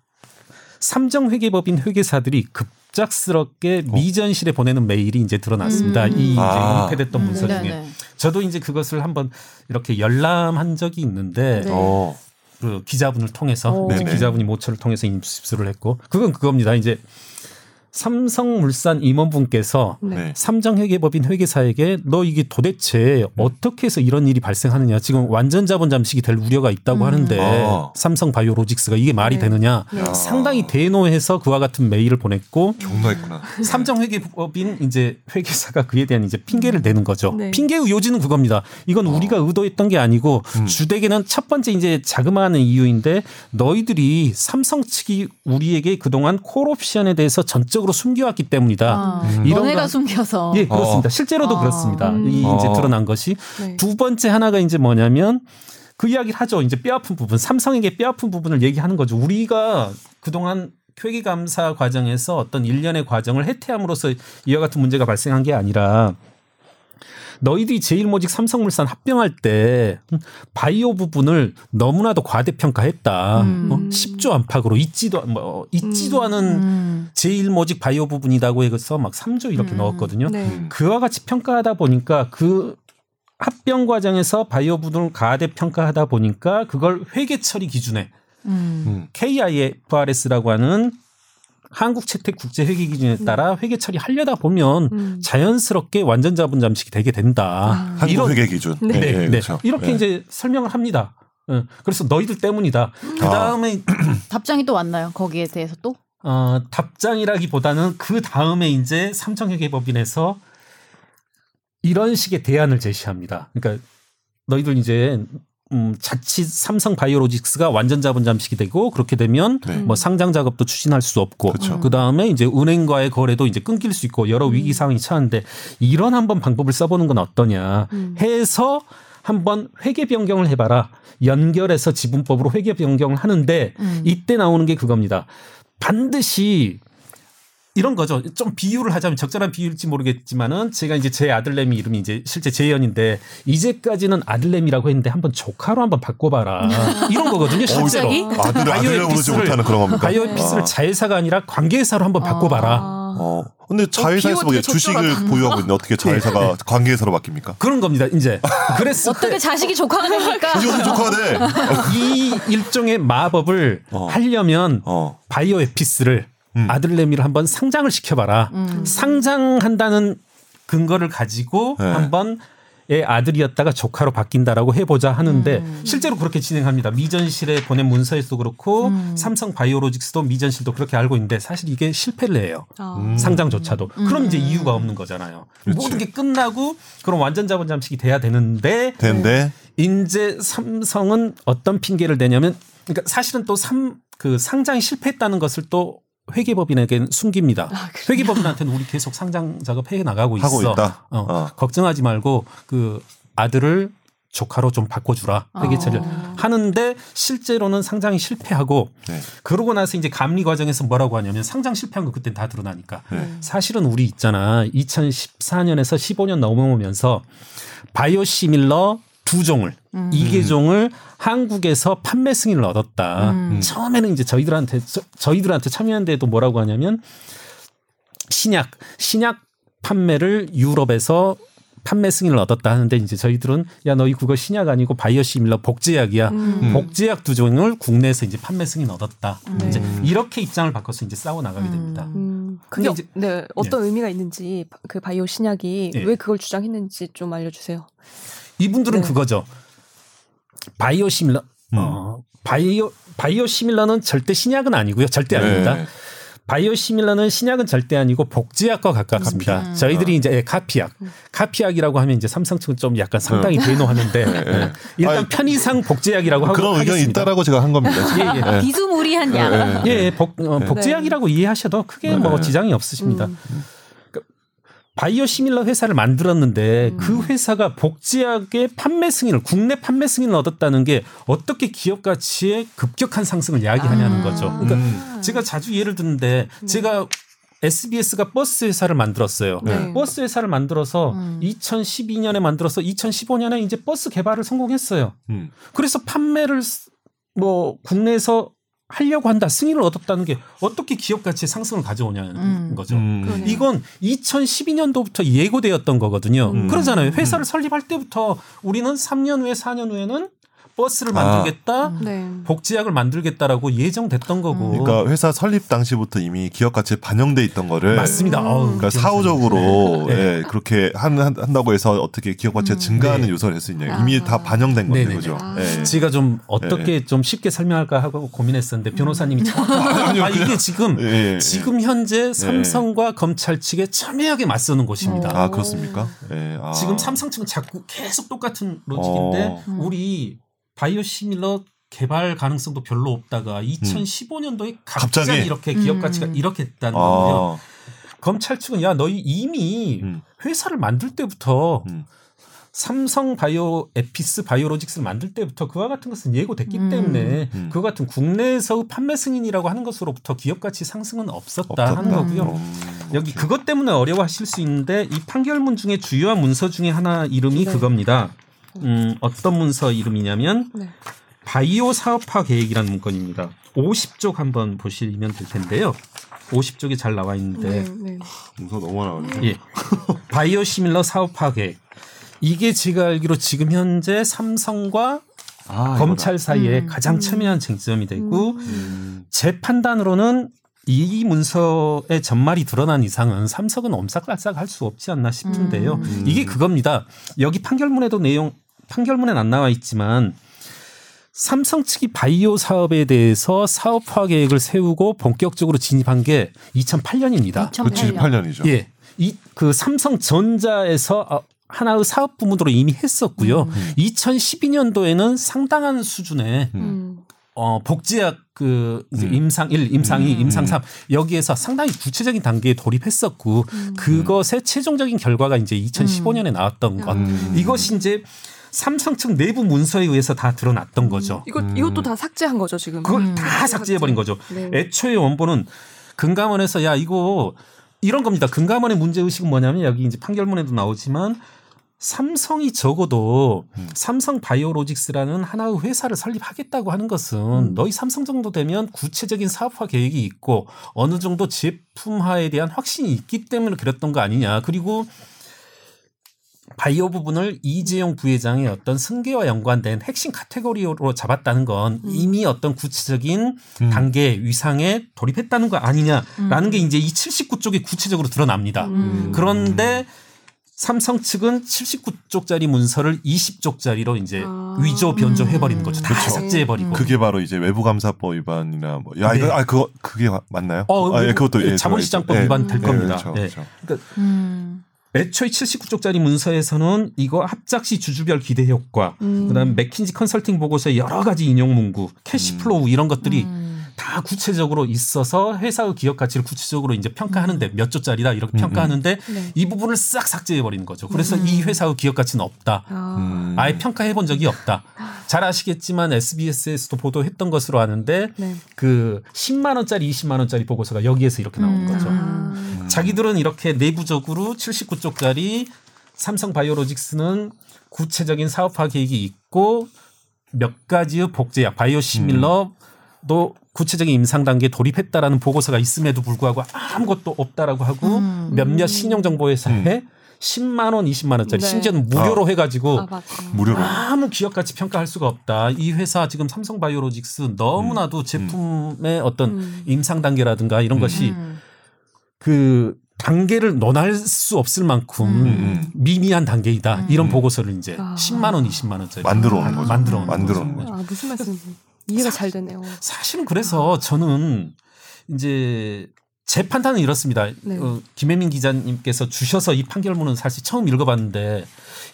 삼정 회계법인 회계사들이 급작스럽게 미전실에 보내는 메일이 이제 드러났습니다. 음. 이 이제 아. 은폐됐던 음, 문서 중에 네네. 저도 이제 그것을 한번 이렇게 열람한 적이 있는데 네. 어. 그 기자분을 통해서. 기자분이 모처를 통해서 입수를 했고 그건 그겁니다. 이제 삼성물산 임원분께서 네. 네. 삼정회계법인 회계사에게 너 이게 도대체 어떻게 해서 이런 일이 발생하느냐 지금 완전 자본 잠식이 될 우려가 있다고 음. 하는데 아. 삼성 바이오로직스가 이게 말이 네. 되느냐 네. 아. 상당히 대노해서 그와 같은 메일을 보냈고 경로했구나. 삼정회계법인 이제 회계사가 그에 대한 이제 핑계를 대는 거죠. 네. 핑계의 요지는 그겁니다. 이건 우리가 의도했던 게 아니고 음. 주택에는 첫 번째 이제 자그마한 이유인데 너희들이 삼성 측이 우리에게 그동안 콜옵션에 대해서 전적 으로 숨겨왔기 때문이다. 아, 음. 이런 너네가 거- 숨겨서. 예, 그렇습니다. 어. 실제로도 아. 그렇습니다. 음. 이 이제 어. 드러난 것이 네. 두 번째 하나가 이제 뭐냐면 그 이야기를 하죠. 이제 뼈 아픈 부분, 삼성에게 뼈 아픈 부분을 얘기하는 거죠. 우리가 그동안 회계감사 과정에서 어떤 일련의 과정을 해태함으로써 이와 같은 문제가 발생한 게 아니라 너희들이 제일모직 삼성물산 합병할 때 바이오 부분을 너무나도 과대평가했다. 음. 어? 10조 안팎으로 있지도 뭐 있지도 음. 않은 음. 제일모직 바이오 부분이라고 해서 막 3조 이렇게 음. 넣었거든요. 네. 음. 그와 같이 평가하다 보니까 그 합병 과정에서 바이오 부분을 가대평가하다 보니까 그걸 회계 처리 기준에 음. 음. KIFRS라고 하는 한국 채택 국제 회계 기준에 따라 회계 처리 하려다 보면 음. 자연스럽게 완전 자본 잠식이 되게 된다. 한국 이런 회계 기준. 네. 네, 네. 그렇죠. 이렇게 네. 이제 설명을 합니다. 예. 그래서 너희들 때문이다. 그 다음에 답장이 또 왔나요? 거기에 대해서 또? 어, 답장이라기보다는 그 다음에 이제 삼성회계법인에서 이런 식의 대안을 제시합니다. 그러니까 너희들 이제 음, 자칫 삼성 바이오로직스가 완전 자본 잠식이 되고 그렇게 되면 네. 뭐 상장 작업도 추진할 수 없고 그렇죠. 그 다음에 이제 은행과의 거래도 이제 끊길 수 있고 여러 위기 상황이 처한데 이런 한번 방법을 써보는 건 어떠냐 음. 해서 한번 회계 변경을 해봐라 연결해서 지분법으로 회계 변경을 하는데 음. 이때 나오는 게 그겁니다. 반드시 이런 거죠. 좀 비유를 하자면 적절한 비유일지 모르겠지만은 제가 이제 제 아들내미 이름이 이제 실제 재현인데 이제까지는 아들내미라고 했는데 한번 조카로 한번 바꿔봐라 이런 거거든요. 실제로 갑자기? 아들 그러지 바이오에피스를- 못하는 그런 겁니까? 바이오에피스를 아. 자회사가 아니라 관계회사로 한번 바꿔봐라. 아. 어. 근데 자회사에서 비유 뭐 주식을. 보유하고 있는데 어떻게 자회사가 관계회사로 바뀝니까? 그런 겁니다. 이제 그랬을 어떻게 때 자식이 조카가 됩니까? 이어조카네 이 일종의 마법을 어. 하려면 어. 바이오 에피스를 음. 아들내미를 한번 상장을 시켜봐라. 음. 상장한다는 근거를 가지고 네. 한번 아들이었다가 조카로 바뀐다라고 해보자 하는데 음. 실제로 그렇게 진행합니다. 미전실에 보낸 문서에도 그렇고 음. 삼성 바이오로직스도 미전실도 그렇게 알고 있는데 사실 이게 실패를 해요. 아. 음. 상장조차도. 그럼 이제 음. 이유가 없는 거잖아요. 그렇지. 모든 게 끝나고 그럼 완전 자본 잠식이 돼야 되는데 되는데 이제 삼성은 어떤 핑계를 대냐면 그러니까 사실은 또 삼 그 상장이 실패했다는 것을 또 회계법인에게는 숨깁니다. 아? 회계법인한테는 우리 계속 상장 작업 해 나가고 있어. 하고 있다. 어, 어. 걱정하지 말고 그 아들을 조카로 좀 바꿔주라 회계 처리를 어. 하는데 실제로는 상장이 실패하고 네. 그러고 나서 이제 감리 과정에서 뭐라고 하냐면 상장 실패한 거 그때 다 드러나니까 네. 사실은 우리 있잖아 2014년에서 15년 넘어오면서 바이오시밀러 두 종을 음. 이 개 종을 한국에서 판매 승인을 얻었다. 음. 처음에는 이제 저희들한테 저, 희들한테 참여한 데도 뭐라고 하냐면 신약 신약 판매를 유럽에서 판매 승인을 얻었다 하는데 이제 저희들은 야 너희 그거 신약 아니고 바이오시밀러 복제약이야. 음. 복제약 두 종을 국내에서 이제 판매 승인 얻었다. 네. 이제 이렇게 입장을 바꿔서 이제 싸워 나가게 됩니다. 음, 근데 그게 이제- 네 어떤 의미가 있는지 그 바이오 신약이 예. 왜 그걸 주장했는지 좀 알려주세요. 이분들은 네. 그거죠. 바이오 시밀러 어, 바이오 바이오 시밀러는 절대 신약은 아니고요. 절대 아닙니다. 네. 바이오 시밀러는 신약은 절대 아니고 복제약과 가깝습니다. 카피약. 저희들이 이제 예, 카피약, 카피약이라고 하면 이제 삼성 측은 좀 약간 상당히 대노하는데 예. 일단 아니, 편의상 복제약이라고 하고 그런 의견이. 있다라고 제가 한 겁니다. 예, 예. 네. 비스무리한 양. 네. 예, 예, 복, 어, 복제약이라고 이해하셔도 크게 뭐 지장이 없으십니다. 음. 바이오 시밀러 회사를 만들었는데 그 회사가 복제약의 판매 승인을 국내 판매 승인을 얻었다는 게 어떻게 기업 가치의 급격한 상승을 야기하냐는 아. 거죠. 그러니까 음. 제가 자주 예를 드는데 제가 SBS가 버스 회사를 만들었어요. 네. 버스 회사를 만들어서 음. 2012년에 만들어서 2015년에 이제 버스 개발을 성공했어요. 음. 그래서 판매를 스- 뭐 국내에서 하려고 한다 승인을 얻었다는 게 어떻게 기업 가치의 상승을 가져오냐는 음. 거죠. 음. 이건 2012년도부터 예고되었던 거거든요. 음. 그러잖아요. 회사를 설립할 때부터 우리는 3년 후에 4년 후에는 버스를 아. 만들겠다, 네. 복제약을 만들겠다라고 예정됐던 거고. 그러니까 회사 설립 당시부터 이미 기업 가치에 반영돼 있던 거를 맞습니다. 음. 그러니까. 사후적으로 네. 예, 그렇게 한, 한- 한다고 해서 어떻게 기업 가치가 음. 증가하는 네. 요소를 할수 있냐 이미 아. 다 반영된 건데 네네네. 그죠? 아. 예. 제가 좀 어떻게 좀 쉽게 설명할까 하고 고민했었는데 변호사님이 정확하게 아 이게 지금 예, 예. 지금 현재 삼성과 검찰 측에 첨예하게 맞서는 곳입니다. 아 그렇습니까? 예. 아. 지금 삼성 측은 자꾸 계속 똑같은 로직인데 어. 음. 우리 바이오시밀러 개발 가능성도 별로 없다가 2015년도에 갑자기, 갑자기? 이렇게 기업 음. 가치가 이렇게 됐다는 거예요. 아, 검찰 측은 야 너희 이미 음. 회사를 만들 때부터 음. 삼성 바이오 에피스 바이오로직스를 만들 때부터 그와 같은 것은 예고됐기 음. 때문에 음. 그와 같은 국내에서 판매 승인이라고 하는 것으로부터 기업 가치 상승은 없었다 없었다. 하는 거고요. 음, 여기. 그것 때문에 어려워하실 수 있는데 이 판결문 중에 주요한 문서 중에 하나 이름이 네. 그겁니다. 음, 어떤 문서 이름이냐면 네. 바이오 사업화 계획이라는 문건입니다. 50쪽 한번 보시면 될 텐데요. 50쪽이 잘 나와 있는데 네. 네. 문서 너무 많아. 예. 바이오 시밀러 사업화 계획. 이게 제가 알기로 지금 현재 삼성과 아, 검찰 사이에 음. 가장 첨예한 쟁점이 되고 음. 제 판단으로는 이 문서의 전말이 드러난 이상은 삼성은 옴싹달싹 할 수 없지 않나 싶은데요. 음. 이게 그겁니다. 여기 판결문에도 내용 판결문엔 안 나와 있지만 삼성 측이 바이오 사업에 대해서 사업화 계획을 세우고 본격적으로 진입한 게 2008년입니다. 그 78년이죠. 예. 이 그 삼성전자에서 어, 하나의 사업 부문으로 이미 했었고요. 2012년도에는 상당한 수준의 음. 어, 복지학 그 이제 음. 임상 1, 임상 2, 음. 임상 3 여기에서 상당히 구체적인 단계에 돌입했었고 그것의 최종적인 결과가 이제 2015년에 나왔던 것. 음. 이것이 이제 삼성 측 내부 문서에 의해서 다 드러났던 거죠. 이거 음. 이것도 다 삭제한 거죠 지금. 그걸 음. 다 삭제해 버린 거죠. 네. 애초에 원본은 금감원에서 야 이거 이런 겁니다. 금감원의 문제 의식은 뭐냐면 여기 이제 판결문에도 나오지만 삼성이 적어도 음. 삼성 바이오로직스라는 하나의 회사를 설립하겠다고 하는 것은 음. 너희 삼성 정도 되면 구체적인 사업화 계획이 있고 어느 정도 제품화에 대한 확신이 있기 때문에 그랬던 거 아니냐. 그리고 바이오 부분을 이재용 부회장의 어떤 승계와 연관된 핵심 카테고리로 잡았다는 건 음. 이미 어떤 구체적인 음. 단계 위상에 돌입했다는 거 아니냐라는 음. 게 이제 이 79쪽에 구체적으로 드러납니다. 음. 그런데 삼성 측은 79쪽짜리 문서를 20쪽짜리로 이제 아. 위조 변조해 버리는 거죠. 다. 삭제해 버리고. 그게 바로 이제 외부 감사법 위반이나 뭐. 야 이거 네. 아 그거 그게 맞나요? 어, 아, 예, 그것도 예, 자본시장법 들어가 있죠. 위반 될 예, 겁니다. 그렇죠, 예. 그렇죠. 그러니까 음. 애초에 79쪽짜리 문서에서는 이거 합작 시 주주별 기대 효과, 음. 그다음 맥킨지 컨설팅 보고서의 여러 가지 인용 문구, cash flow 이런 것들이 음. 다 구체적으로 있어서 회사의 기업 가치를 구체적으로 이제 평가하는데 몇 조짜리다 이렇게 음, 평가하는데 네. 이 부분을 싹 삭제해 버리는 거죠. 그래서 이 회사의 기업 가치는 없다. 아. 음. 아예 평가해 본 적이 없다. 잘 아시겠지만 SBS에서도 보도했던 것으로 아는데 네. 그 10만 원짜리, 20만 원짜리 보고서가 여기에서 이렇게 나오는 거죠. 아. 자기들은 이렇게 내부적으로 79쪽짜리 삼성 바이오로직스는 구체적인 사업화 계획이 있고 몇 가지의 복제약 바이오시밀러 도 구체적인 임상 단계에 돌입했다라는 보고서가 있음에도 불구하고 아무것도 없다라고 하고 음. 몇몇 신용 정보 회사에 10만 원, 20만 원짜리 네. 심지어는 무료로 해가지고 아. 무료로. 아무 기업 가치 평가할 수가 없다. 이 회사 지금 삼성 바이오로직스 너무나도 제품의 어떤 음. 임상 단계라든가 이런 음. 것이 음. 그 단계를 논할 수 없을 만큼 음. 미미한 단계이다. 이런 보고서를 이제 아. 10만 원, 20만 원짜리 만들어 온 거죠. 만들어 온 만들어 거죠. 온 거죠. 아, 무슨 말씀인지 이해가 잘 되네요. 사실은 그래서 저는 이제 제 판단은 이렇습니다. 네. 어, 김혜민 기자님께서 주셔서 이 판결문은 사실 처음 읽어봤는데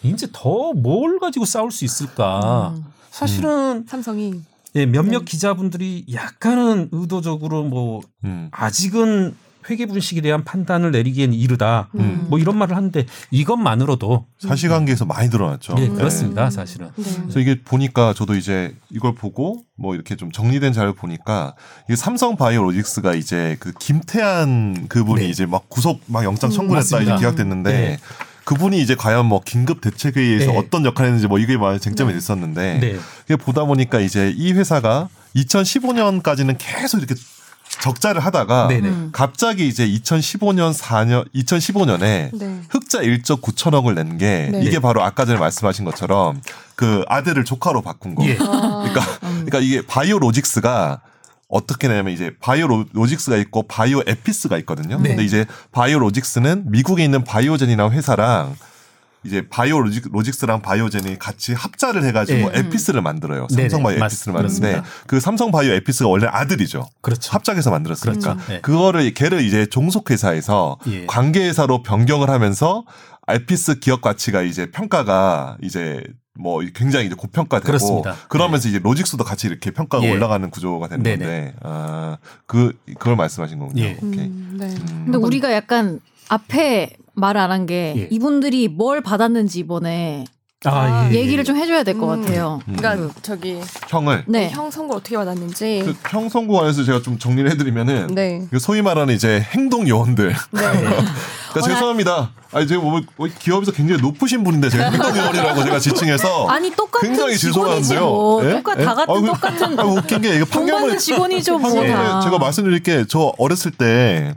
이제 더 뭘 가지고 싸울 수 있을까? 음. 사실은 삼성이 예, 몇몇 네. 기자분들이 약간은 의도적으로 뭐 음. 아직은 회계 분식에 대한 판단을 내리기엔 이르다. 음. 뭐 이런 말을 하는데 이것만으로도 사실관계에서 많이 드러났죠. 예, 네. 그렇습니다. 사실은. 네. 그래서 이게 보니까 저도 이제 이걸 보고 뭐 이렇게 좀 정리된 자료를 보니까 이게 삼성 바이오로직스가 이제 그 김태한 그분이 네. 이제 막 구속 막 영장 청구했다 이제 맞습니다. 기각됐는데 네. 그분이 이제 과연 뭐 긴급 대책회의에서 네. 어떤 역할을 했는지 뭐 이게 많이 쟁점이 네. 됐었는데 네. 이게 보다 보니까 이제 이 회사가 2015년까지는 계속 이렇게 적자를 하다가 네네. 음. 갑자기 이제 2015년 4년 2015년에 네. 흑자 1조 9천억을 낸게 네. 이게 바로 아까 전에 말씀하신 것처럼 그 아들을 조카로 바꾼 거. 예. 아, 그러니까 그러니까 이게 바이오로직스가 어떻게 되냐면 이제 바이오로직스가 있고 바이오 에피스가 있거든요. 네. 근데 이제 바이오로직스는 미국에 있는 바이오젠이라는 회사랑 이제 바이오로직스랑 바이오젠이 같이 합자를 해가지고 네. 에피스를 만들어요. 네네. 삼성 바이오 맞- 에피스를 만드는데. 그 삼성 바이오 에피스가 원래 아들이죠. 그렇죠. 합작해서 만들었으니까 그렇죠. 네. 그거를 걔를 이제 종속회사에서 예. 관계회사로 변경을 하면서 알피스 기업 가치가 이제 평가가 이제 뭐 굉장히 이제 고평가되고 그렇습니다. 그러면서 이제 로직스도 같이 이렇게 평가가 예. 올라가는 구조가 되는 네네. 건데 아그 그걸 말씀하신 거군요. 예. 오케이. 음, 네. 음. 근데 우리가 약간 앞에 말을 안 한게 예. 이분들이 뭘 받았는지 이번에 아, 예, 예. 얘기를 좀 해줘야 될것 음. 같아요. 그러니까 저기 형을 네. 형 선거 어떻게 받았는지. 그 형 선고 관해서 제가 좀 정리를 해드리면은 네. 그 소위 말하는 이제 행동 요원들. 네. 그러니까 죄송합니다. 아니 제가 뭐, 뭐 기업에서 굉장히 높으신 분인데 제가 행동 요원이라고 제가 지칭해서 아니 똑같은 굉장히 죄송한데요. 뭐. 예? 똑같 예? 다 같은 아, 그- 똑같은 아, 웃긴 게 받는 판결문에 직원이죠 뭐 판결문에 다. 제가 말씀드릴 게 저 어렸을 때저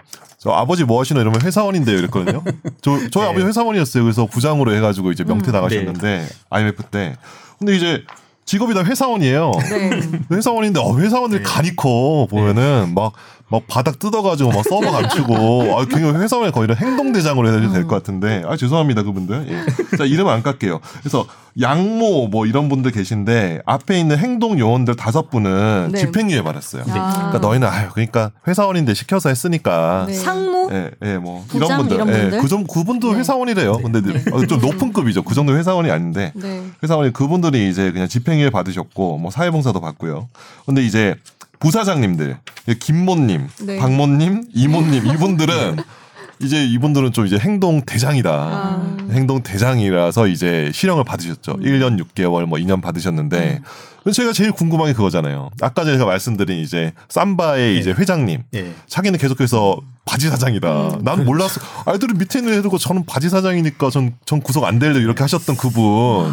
아버지 뭐 하시나 이러면 회사원인데요 이랬거든요. 저 저희 네. 아버지 회사원이었어요. 그래서 부장으로 해가지고 이제 명퇴 음. 나가셨는데 IMF 때. 근데 이제 직업이 다 회사원이에요. 네. 회사원인데 어, 회사원들 네. 간이 커 보면은 막. 막 바닥 뜯어가지고 막 서버 감추고 아 굉장히 회사원에 거의 행동 대장으로 해도 될것 같은데 아 죄송합니다 그분들 예. 자 이름 안 깎게요 그래서 양모 뭐 이런 분들 계신데 앞에 있는 행동 요원들 다섯 분은 네. 집행유예 받았어요 아. 그러니까 너희는 아유 그러니까 회사원인데 시켜서 했으니까 네. 상무 예, 예, 뭐 부장 이런 분들, 이런 예, 분들? 그 정, 그분도 네. 회사원이래요. 근데 어, 좀 높은 급이죠. 그 정도 회사원이 아닌데 네. 회사원이 그분들이 이제 그냥 집행유예 받으셨고 뭐 사회봉사도 받고요. 근데 이제 부사장님들 김모님, 네. 박모님, 이모님 이분들은 이제 이분들은 좀 이제 행동 대장이다. 아. 행동 대장이라서 이제 실형을 받으셨죠. 1년 6개월 뭐 2년 받으셨는데 제가 제일 궁금한 게 그거잖아요. 아까 제가 말씀드린 이제 삼바의 네. 이제 회장님 예. 자기는 계속해서 바지 사장이다. 음. 나는 몰랐어. 아이들은 밑에 있는 애들고 저는 바지 사장이니까 전, 전 구속 안 될래 이렇게 하셨던 그분.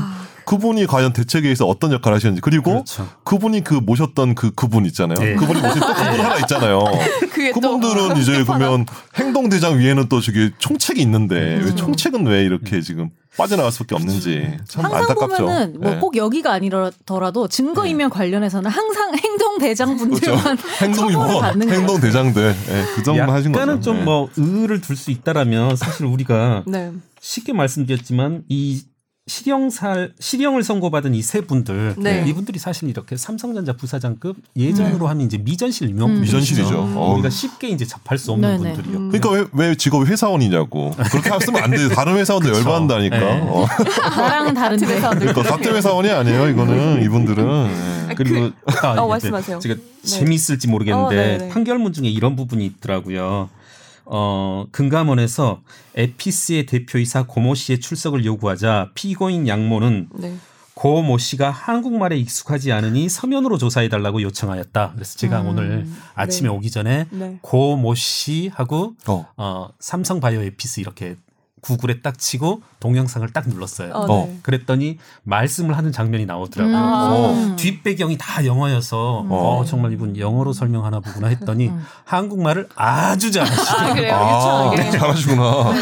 그분이 과연 대책에서 어떤 역할을 하시는지 그리고 그렇죠. 그분이 그 모셨던 그 그분 있잖아요. 네. 그분이 모신 또 그분 하나 있잖아요. 그분들은 이제 그러면 행동 대장 위에는 또 저기 총책이 있는데 음. 왜 총책은 왜 이렇게 지금 빠져나갈 수밖에 없는지 참 항상 안타깝죠. 보면은 뭐 네. 꼭 여기가 아니더라도 증거인멸 관련해서는 항상 행동 대장 분들만 행동 처벌을 요원, 받는 행동. 대장들 예, 그 정도 하신 거죠. 약간은 좀 네. 뭐 의의를 둘 수 있다라면 사실 우리가 네. 쉽게 말씀드렸지만 이 실형살 실형을 선고받은 이 세 분들 네. 이분들이 사실 이렇게 삼성전자 부사장급 예전으로 하면 이제 미전실 유명 음. 미전실이죠. 음. 우리가 쉽게 이제 접할 수 없는 네네. 분들이요. 음. 그러니까 왜, 왜 직업이 회사원이냐고. 그렇게 쓰면 안 돼. 다른 회사원들. 열받는다니까. 네. 어. 나랑은 다른데. 그러니까 같은 회사원이 아니에요. 이거는 이분들은. 네. 그리고 아, 어, 네. 말씀하세요. 제가 재미있을지 모르겠는데 어. 판결문 중에 이런 부분이 있더라고요. 어, 금감원에서 에피스의 대표이사 고모 씨의 출석을 요구하자 피고인 양모는 네. 고모 씨가 한국말에 익숙하지 않으니 서면으로 조사해 달라고 요청하였다. 그래서 제가 음, 오늘 아침에 네. 오기 전에 네. 고모 씨하고 어. 어, 삼성 바이오 에피스 이렇게 구글에 딱 치고 동영상을 딱 눌렀어요. 어, 어. 네. 그랬더니 말씀을 하는 장면이 나오더라고요. 아. 그래서 뒷배경이 다 영어여서 어, 정말 이분 영어로 설명하나 보구나 했더니 음. 한국말을 아주 잘하시더라고요. 아, 그래요? 아. 잘하시구나. 어,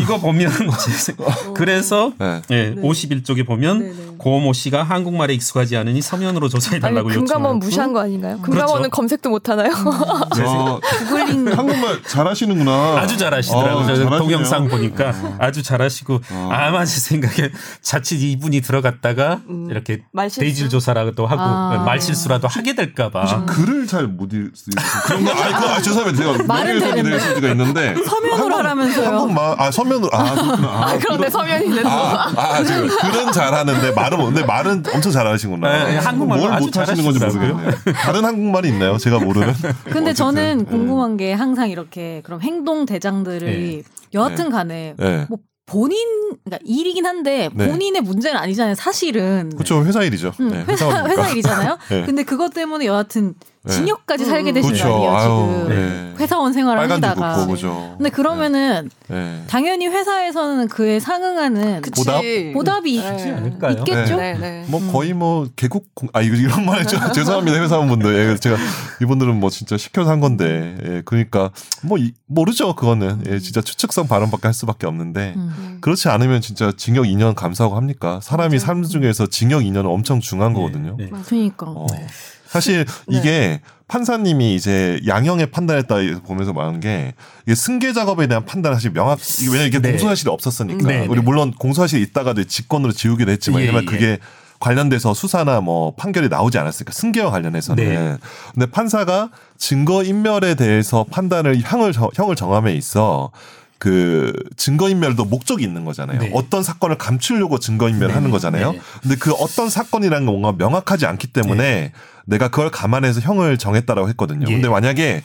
이거 보면 제- 그래서 네. 예, 네. 51쪽에 보면 네, 네. 고모 씨가 한국말에 익숙하지 않으니 서면으로 조사해달라고 금감원 요청하고 무시한 거 아닌가요? 금감원은 그렇죠. 검색도 못 하나요? 야, 구글링 한국말 잘하시는구나. 아주 잘하시더라고요. 아, 저 잘하시네요. 동영상 보니까 아주 잘하시고 아마 제 생각에 자칫 이분이 들어갔다가 음. 이렇게 말실수? 대질 조사라도 하고 아. 말실수라도 하게 될까봐 글을 잘 못 읽, 그런 거, 아니, 그, 아, 죄송합니다. 제가 되는데. 될 수가 있는데. 서면으로 하라면서요. 한국말, 아, 서면으로, 아, 그렇구나. 아, 그런데 서면이 있는 거. 아, 아, 지금 글은 잘하는데 말은 못, 근데 말은 엄청 잘하시구나. 네, 네, 한국말로 뭘 못하시는 건지. 모르겠네요. 다른 한국말이 있나요? 제가 모르는. 근데 저는 네. 궁금한 게 항상 이렇게 그럼 행동 대장들이 여하튼 간에 네. 뭐 본인 그러니까 일이긴 한데 네. 본인의 문제는 아니잖아요. 사실은. 그렇죠. 회사 일이죠. 음, 네, 회사. 회사 일이잖아요. 네. 근데 그것 때문에 여하튼 네. 징역까지 살게 되신 그렇죠. 거 아니에요 지금 아유, 네. 회사원 생활을 하다가. 그죠. 근데 그러면은 네. 당연히 회사에서는 그에 상응하는 그치. 보답? 보답이 네. 있지 않을까요? 있겠죠? 네, 네. 뭐 거의 뭐 개국 공... 아 이거 이런 말좀 죄송합니다 회사원분들 예, 제가 이분들은 뭐 진짜 시켜서 한 건데 예, 그러니까 뭐 이, 모르죠 그거는 예, 진짜 추측성 발언밖에 할 수밖에 없는데 음. 그렇지 않으면 진짜 징역 2년 감사하고 합니까 사람이 삶 중에서 징역 2년은 엄청 중요한 거거든요 네, 네. 그러니까 어. 사실 네. 이게 판사님이 이제 양형에 판단했다 보면서 말하는 게 이게 승계 작업에 대한 판단은 사실 명확 이게 왜냐면 이게 네. 공소사실이 없었으니까 네, 우리 네. 물론 공소사실이 있다가도 직권으로 지우기도 했지만 예, 왜냐면 예. 그게 관련돼서 수사나 뭐 판결이 나오지 않았으니까 승계와 관련해서는 네. 근데 판사가 증거 인멸에 대해서 판단을 형을 정- 형을 정함에 있어 그 증거 인멸도 목적이 있는 거잖아요. 네. 어떤 사건을 감추려고 증거 인멸을 네. 하는 거잖아요. 네. 근데 그 어떤 사건이라는 게 뭔가 명확하지 않기 때문에 내가 그걸 감안해서 형을 정했다라고 했거든요. 예. 근데 만약에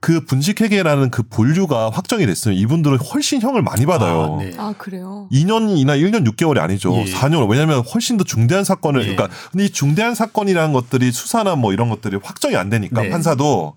그 분식회계라는 그 본류가 확정이 됐으면 이분들은 훨씬 형을 많이 받아요. 아, 네. 아 그래요. 2년이나 1년 6개월이 아니죠. 예. 4년. 왜냐하면 훨씬 더 중대한 사건을 예. 그러니까 근데 이 중대한 사건이라는 것들이 수사나 뭐 이런 것들이 확정이 안 되니까 네. 판사도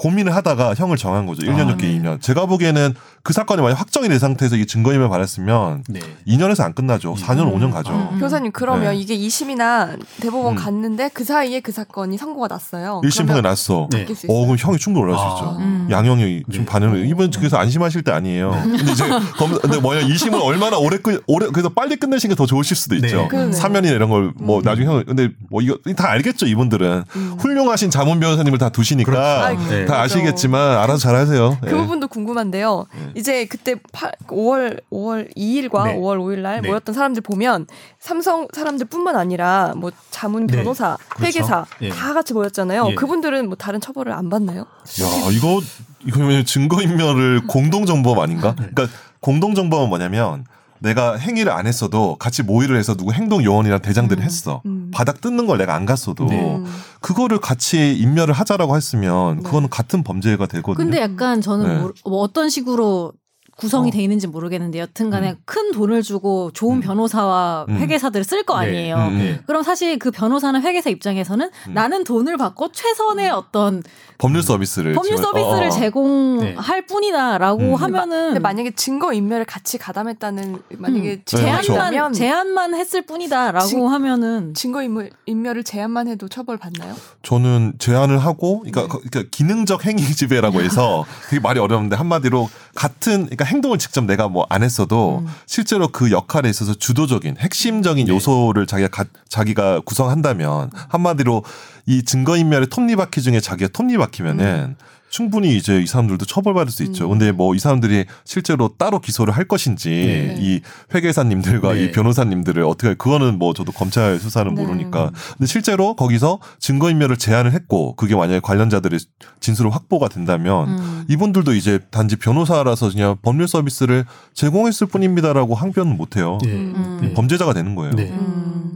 고민을 하다가 형을 정한 거죠. 1년 아, 6개 네. 2년. 제가 보기에는 그 사건이 만약 확정이 된 상태에서 이 증거인멸 받았으면 네. 2년에서 안 끝나죠. 4년 음. 5년 가죠. 음. 교사님 그러면 네. 이게 2심이나 대법원 음. 갔는데 그 사이에 그 사건이 선고가 났어요. 1심 그러면 판결 났어. 네. 수 어. 그럼 형이 충분히 올라갈 수 아. 있죠. 음. 양형이 좀 네. 반영을 이번 그래서 안심하실 때 아니에요. 근데 이제 검 근데 뭐냐 2심을 얼마나 오래 끝 오래 그래서 빨리 끝내신 게 더 좋으실 수도 있죠. 네. 사면이나 이런 걸뭐 음. 나중에 형 근데 뭐 이거 다 알겠죠 이분들은 음. 훌륭하신 자문 변호사님을 다 두시니까 네. 다 아시겠지만 알아서 잘하세요. 그 예. 부분도 궁금한데요. 이제 그때 8, 5월 5월 2일과 네. 5월 5일 날 네. 모였던 사람들 보면 삼성 사람들뿐만 아니라 뭐 자문 네. 변호사, 그렇죠. 회계사 예. 다 같이 모였잖아요. 예. 그분들은 뭐 다른 처벌을 안 받나요? 야 이거 이거 증거 인멸을 공동 정범 아닌가? 네. 그러니까 공동 정범은 뭐냐면 내가 행위를 안 했어도 같이 모의를 해서 누구 행동 요원이랑 대장들이 음. 했어. 음. 바닥 뜯는 걸 내가 안 갔어도 네. 음. 그거를 같이 인멸을 하자라고 했으면 네. 그거는 같은 범죄가 되거든요. 근데 약간 저는 네. 모르- 뭐 어떤 식으로 구성이 어. 돼 있는지 모르겠는데 여튼간에 큰 돈을 주고 좋은 음. 변호사와 음. 회계사들을 쓸거 네. 아니에요. 음, 음. 네. 그럼 사실 그 변호사나 회계사 입장에서는 음. 나는 돈을 받고 최선의 어떤 법률 서비스를 법률 지원- 서비스를 어, 어. 제공할 뿐이다라고 음. 하면은 만약에 증거 인멸을 같이 가담했다는 만약에 음, 증거 그렇죠. 제한만 제한만 했을 뿐이다라고 진- 하면은 증거 인멸 인멸을 제한만 해도 처벌 받나요? 저는 제안을 하고, 네. 그러니까, 그러니까 기능적 행위 지배라고 해서 되게 말이 어려운데 한마디로 같은, 그러니까 행동을 직접 내가 뭐 안 했어도 음. 실제로 그 역할에 있어서 주도적인 핵심적인 네. 요소를 자기가 가, 자기가 구성한다면 한마디로 이 증거인멸의 톱니바퀴 중에 자기가 톱니바퀴면은 충분히 이제 이 사람들도 처벌받을 수 있죠. 음. 근데 뭐 이 사람들이 실제로 따로 기소를 할 것인지 네. 이 회계사님들과 네. 이 변호사님들을 어떻게 할- 그거는 뭐 저도 검찰 수사는 네. 모르니까. 근데 실제로 거기서 증거인멸을 제한을 했고 그게 만약에 관련자들의 진술을 확보가 된다면 음. 이분들도 이제 단지 변호사라서 그냥 법률 서비스를 제공했을 뿐입니다라고 항변은 못 해요. 예. 음. 네. 범죄자가 되는 거예요.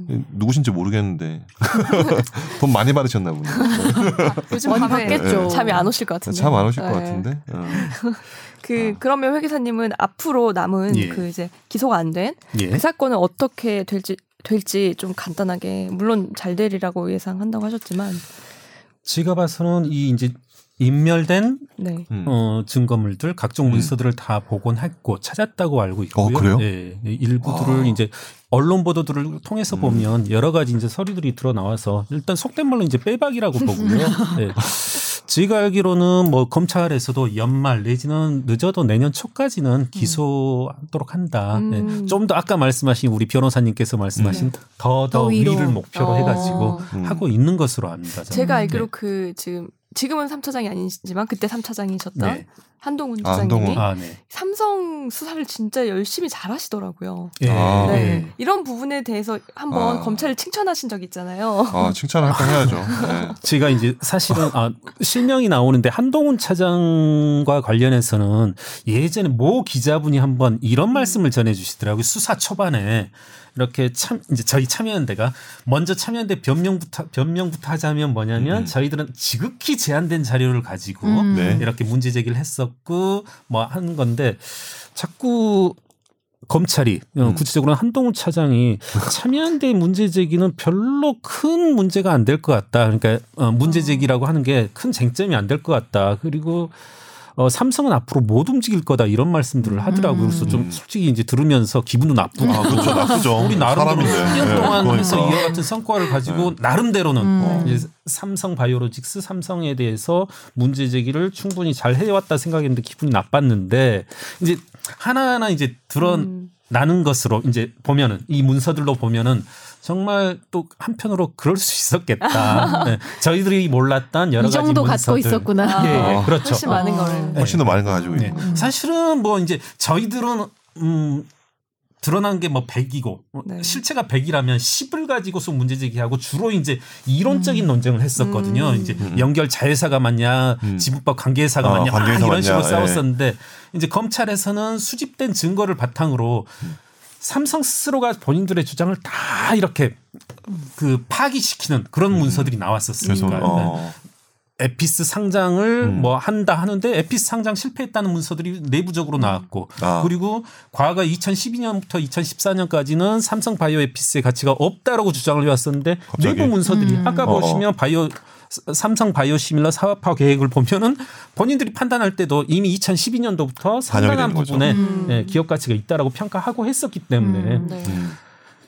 네. 음. 누구신지 모르겠는데 돈 많이 받으셨나 보네. 요즘 많이 받겠죠. 잠이 안 오실 것 같은데. 참안 오실 것 네. 같은데. 어. 그 그러면 회계사님은 앞으로 남은 예. 그 이제 기소가 안된그 예. 사건은 어떻게 될지 될지 좀 간단하게 물론 잘 되리라고 예상한다고 하셨지만 제가 봐서는 이 이제 인멸된 네. 음. 어, 증거물들 각종 음. 문서들을 다 복원했고 찾았다고 알고 있고요. 어, 그래요? 예, 예, 일부들을 아. 이제 언론 보도들을 통해서 음. 보면 여러 가지 이제 서류들이 드러 나와서 일단 속된 말로 이제 빼박이라고 보고요. 예. 제가 알기로는 뭐 검찰에서도 연말 내지는 늦어도 내년 초까지는 기소하도록 한다. 음. 예. 좀더 아까 말씀하신 우리 변호사님께서 말씀하신 더더더 위로. 위를 목표로 어. 해가지고 음. 하고 있는 것으로 압니다. 저는. 제가 알기로 네. 그 지금 지금은 3차장이 아니지만 그때 3차장이셨던 네. 한동훈 아, 부장님이 한동훈. 아, 네. 삼성 수사를 진짜 열심히 잘하시더라고요. 예. 아. 네. 예. 이런 부분에 대해서 한번 아. 검찰을 칭찬하신 적 있잖아요. 아 칭찬을 할건 해야죠. 네. 제가 이제 사실은 아, 실명이 나오는데 한동훈 차장과 관련해서는 예전에 모 기자분이 한번 이런 말씀을 전해주시더라고요. 수사 초반에 이렇게 참 이제 저희 참여연대가 먼저 참여연대 변명부터 변명부터 하자면 뭐냐면 음. 저희들은 지극히 제한된 자료를 가지고 음. 네. 이렇게 문제 제기를 했었고 뭐 한 건데 자꾸 검찰이 어, 음. 구체적으로 한동훈 차장이 참여연대 문제 제기는 별로 큰 문제가 안 될 것 같다. 그러니까 어, 문제 제기라고 하는 게 큰 쟁점이 안 될 것 같다. 그리고 어, 삼성은 앞으로 못 움직일 거다 이런 말씀들을 하더라고요. 그래서 좀 음. 솔직히 이제 들으면서 기분도 나쁘고 아 그렇죠 나쁘죠. 우리 나름대로 사람인데. 10년 네, 동안 해서 그러니까. 이와 같은 성과를 가지고 나름대로는 음. 이제 삼성 바이오로직스 삼성에 대해서 문제 제기를 충분히 잘 해왔다 생각했는데 기분이 나빴는데 이제 하나하나 이제 드러나는 것으로 이제 보면은 이 문서들로 보면은 정말 또 한편으로 그럴 수 있었겠다. 네. 저희들이 몰랐던 여러 이 가지 정도 문서들. 갖고 있었구나. 예, 예, 아. 그렇죠. 훨씬 많은 어. 거를. 훨씬 더 많은 거 가지고 네. 있는. 사실은 뭐 이제 저희들은 음 드러난 게 뭐 100이고 네. 실체가 100이라면 10을 가지고서 문제 제기하고 주로 이제 이론적인 논쟁을 했었거든요. 음. 이제 연결 자회사가 맞냐, 음. 지분법 관계회사가 아, 맞냐, 막 관계회사 이런 맞냐, 식으로 예. 싸웠었는데 이제 검찰에서는 수집된 증거를 바탕으로 삼성 스스로가 본인들의 주장을 다 이렇게 그 파기시키는 그런 문서들이 그래서 나왔었으니까 어, 에피스 상장을 음. 뭐 한다 하는데 에피스 상장 실패했다는 문서들이 내부적으로 나왔고 아. 그리고 과거 2012년부터 2014년까지는 삼성 바이오 에피스의 가치가 없다라고 주장을 해왔었는데 갑자기? 내부 문서들이 음. 아까 어어. 보시면 바이오 삼성 바이오 시밀러 사업화 계획을 보면은 본인들이 판단할 때도 이미 2012년도부터 상당한. 부분에 음. 예, 기업 가치가 있다라고 평가하고 했었기 때문에 음. 네. 음.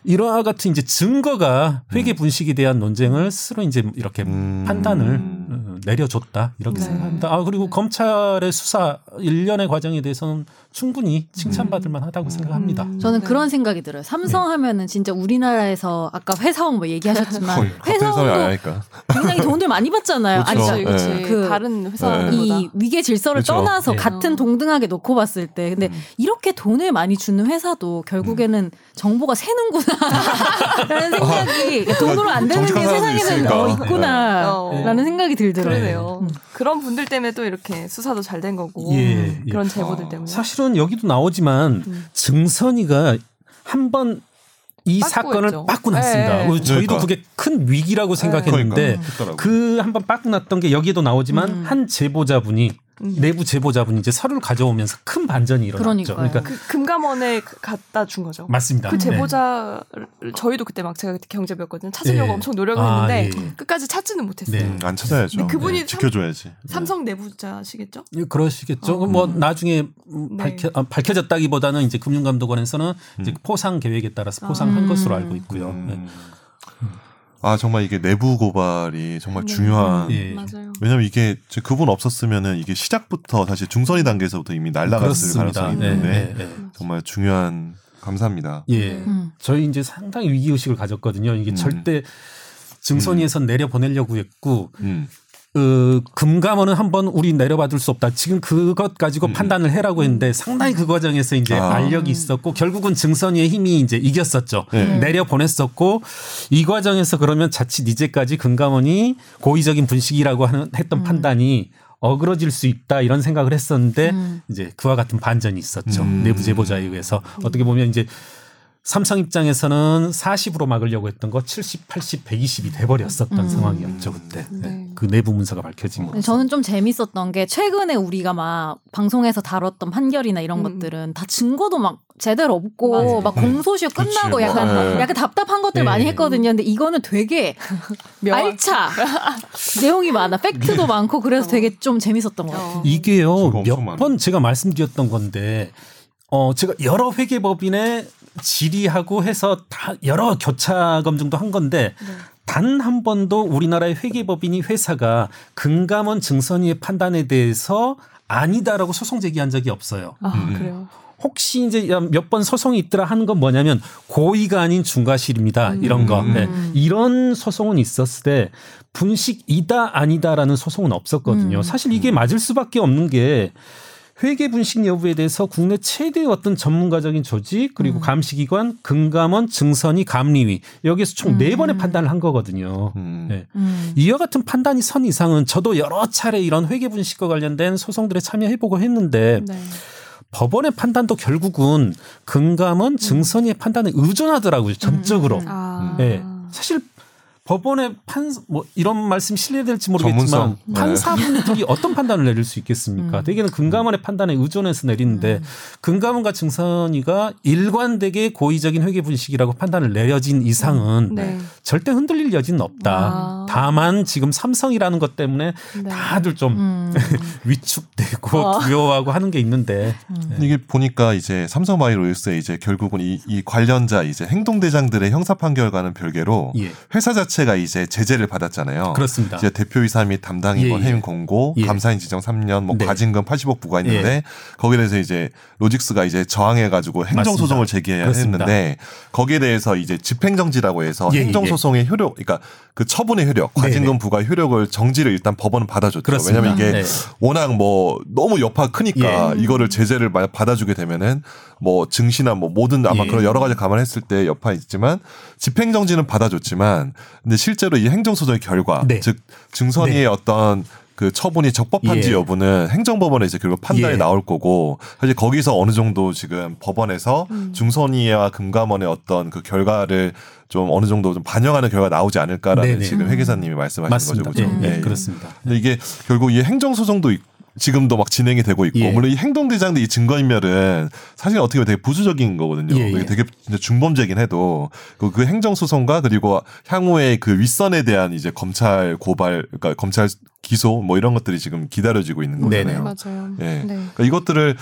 이러한 같은 이제 증거가 회계 분식에 대한 논쟁을 스스로 이제 이렇게 음. 판단을 어, 내려줬다 이렇게 네. 생각합니다. 아 그리고 검찰의 수사 일련의 과정에 대해서는 충분히 칭찬받을 만하다고 생각합니다. 음. 저는 네. 그런 생각이 들어요. 삼성 하면은 진짜 우리나라에서 아까 회사원 뭐 얘기하셨지만 회사원도. 굉장히 돈을 많이 받잖아요. 그렇죠. 아니, 그렇지, 네. 그렇지. 그- 다른 회사보다. 네. 이 위계 질서를 그렇죠. 떠나서 네. 같은 동등하게 놓고 봤을 때 근데 음. 이렇게 돈을 많이 주는 회사도 결국에는 정보가 새는구나라는 생각이 돈으로 안 되는 게 세상에는. 어, 있구나라는 네. 생각이 들더라고요. 그러네요. 음. 그런 분들 때문에 또 이렇게 수사도 잘 된 거고 예, 예. 그런 제보들 어. 때문에. 사실은 여기도 나오지만 음. 증선이가 한번 이. 사건을 빠꾸 났습니다. 네. 어, 저희도 그러니까. 그게 큰 위기라고 생각했는데 그러니까. 그 한번 빠꾸 났던 게 여기에도 나오지만 음. 한 제보자분이 음. 내부 제보자분이 이제 서류를 가져오면서 큰 반전이 일어났죠. 그러니까요. 그러니까 그 금감원에 그- 갖다 준 거죠. 맞습니다. 그 네. 제보자를 저희도 그때 막 제가 그때 경제부였거든요. 찾으려고 예. 엄청 노력을 아, 했는데 예. 끝까지 찾지는 못했어요. 네. 음, 안 찾아야죠. 그분이 네, 지켜줘야지. 삼 성 내부자시겠죠? 예, 그러시겠죠. 어. 뭐 나중에 음, 네. 밝혀, 아, 밝혀졌다기보다는 이제 금융감독원에서는 이제 음. 포상 계획에 따라서 포상한 음. 것으로 알고 있고요. 네. 음. 아 정말 이게 내부 고발이 정말 네. 중요한. 예. 맞아요. 왜냐면 이게 저 그분 없었으면은 이게 시작부터 사실 중선이 단계에서부터 이미 날라갔을 그렇습니다. 가능성이 네, 있는데 네, 네. 정말 중요한 감사합니다. 예. 음. 저희 이제 상당히 위기 의식을 가졌거든요. 이게 음. 절대 증선위에서 내려 보내려고 했고 음. 어, 금감원은 한번 우리 내려받을 수 없다. 지금 그것 음. 가지고 판단을 해라고 했는데 상당히 그 과정에서 이제 아. 알력이 있었고 결국은 증선위의 힘이 이제 이겼었죠. 네. 내려 보냈었고 이 과정에서 그러면 자칫 이제까지 금감원이 고의적인 분식이라고 하는 했던 판단이 어그러질 수 있다 이런 생각을 했었는데 이제 그와 같은 반전이 있었죠. 음. 내부 제보자에 의해서 어떻게 보면 이제 삼성 입장에서는 40으로 막으려고 했던 거 70, 80, 120이 돼버렸었던 음. 상황이었죠 그때 네. 네. 그 내부 문서가 밝혀진 거. 저는 좀 재밌었던 게 최근에 우리가 막 방송에서 다뤘던 판결이나 이런 음. 것들은 다 증거도 막 제대로 없고 맞아요. 막 공소시효 그치, 끝나고 뭐. 약간 네. 약간 답답한 것들 네. 많이 했거든요. 근데 이거는 되게 알차 내용이 많아 팩트도 많고 그래서 어. 되게 좀 재밌었던 것 같아요. 어. 이게요 증거 엄청 몇. 번 제가 말씀드렸던 건데 어 제가 여러 회계법인의 질의하고 해서 다 여러 교차 검증도 한 건데 단한 번도 우리나라의 회계법인이 회사가 금감원 증선위의 판단에 대해서 아니다라고 소송 제기한 적이 없어요. 아 음. 그래요. 혹시 이제 몇 번 소송이 있더라 하는 건 뭐냐면 고의가 아닌 중과실입니다. 이런 거. 음. 네. 이런 소송은 있었을 때 분식이다 아니다라는 소송은 없었거든요. 음. 사실 이게 맞을 수밖에 없는 게 회계 분식 여부에 대해서 국내 최대의 어떤 전문가적인 조직 그리고 감시기관 금감원 증선이 감리위 여기에서 총네 음. 번의 판단을 한 거거든요. 음. 네. 음. 이와 같은 판단이 선 이상은 저도 여러 차례 이런 회계 분식과 관련된 소송들에 참여해보고 했는데 네. 법원의 판단도 결국은 금감원 증선의 판단에 의존하더라고요 전적으로. 음. 아. 예. 사실 법원의 판 뭐 이런 말씀 실례될지 모르겠지만 전문성. 네. 판사분들이 어떤 판단을 내릴 수 있겠습니까? 음. 대개는 금감원의 판단에 의존해서 내리는데 금감원과 증선이가 일관되게 고의적인 회계 분식이라고 판단을 내려진 이상은 네. 절대 흔들릴 여지는 없다. 아. 다만 지금 삼성이라는 것 때문에 네. 다들 좀 음. 위축되고 어. 두려워하고 하는 게 있는데 이게 보니까 이제 삼성바이오로스의 이제 결국은 이, 이 관련자 이제 행동대장들의 형사 판결과는 별개로 예. 회사 자체 가 이제 제재를 받았잖아요. 그렇습니다. 이제 대표이사 및 담당 임원 예, 예. 해임 공고, 예. 감사인 지정 3년, 뭐 네. 과징금 80억 부과했는데 예. 거기에 대해서 이제 로직스가 이제 저항해 가지고 행정 소송을. 제기해야. 했는데 거기에 대해서 이제 집행 정지라고 해서 예, 예, 행정 소송의 효력, 그러니까 그 처분의 효력, 과징금 네네. 부과 효력을 정지를 일단 법원은 받아줬죠. 그렇습니다. 왜냐하면 이게 네. 워낙 뭐 너무 여파가 크니까 예. 이거를 제재를 마- 받아주게 되면은 뭐 증시나 뭐 모든 아마 예. 그런 여러 가지 감안했을 때 여파 있지만 집행 정지는 받아줬지만 근데 실제로 이 행정소송의 결과 네. 즉 증선이의 네. 어떤 그 처분이 적법한지 예. 여부는 행정법원에 이제 결국 판단이 예. 나올 거고 사실 거기서 어느 정도 지금 법원에서 음. 중선이와 금감원의 어떤 그 결과를 좀 어느 정도 좀 반영하는 결과가 나오지 않을까라는 네네. 지금 회계사님이 말씀하신 맞습니다. 거죠. 그죠? 예, 예, 예. 그렇습니다. 근데 이게 결국 이 행정소송도 있- 지금도 막 진행이 되고 있고 예. 물론 이 행동 대장들 이 증거인멸은 사실 어떻게 보면 되게 부수적인 거거든요. 예, 예. 되게 진짜 중범죄긴 해도 그, 그 행정 소송과 그리고 향후에 그 윗선에 대한 이제 검찰 고발 그러니까 검찰 기소 뭐 이런 것들이 지금 기다려지고 있는 네네. 거잖아요. 맞아요. 예. 네. 그러니까 이것들을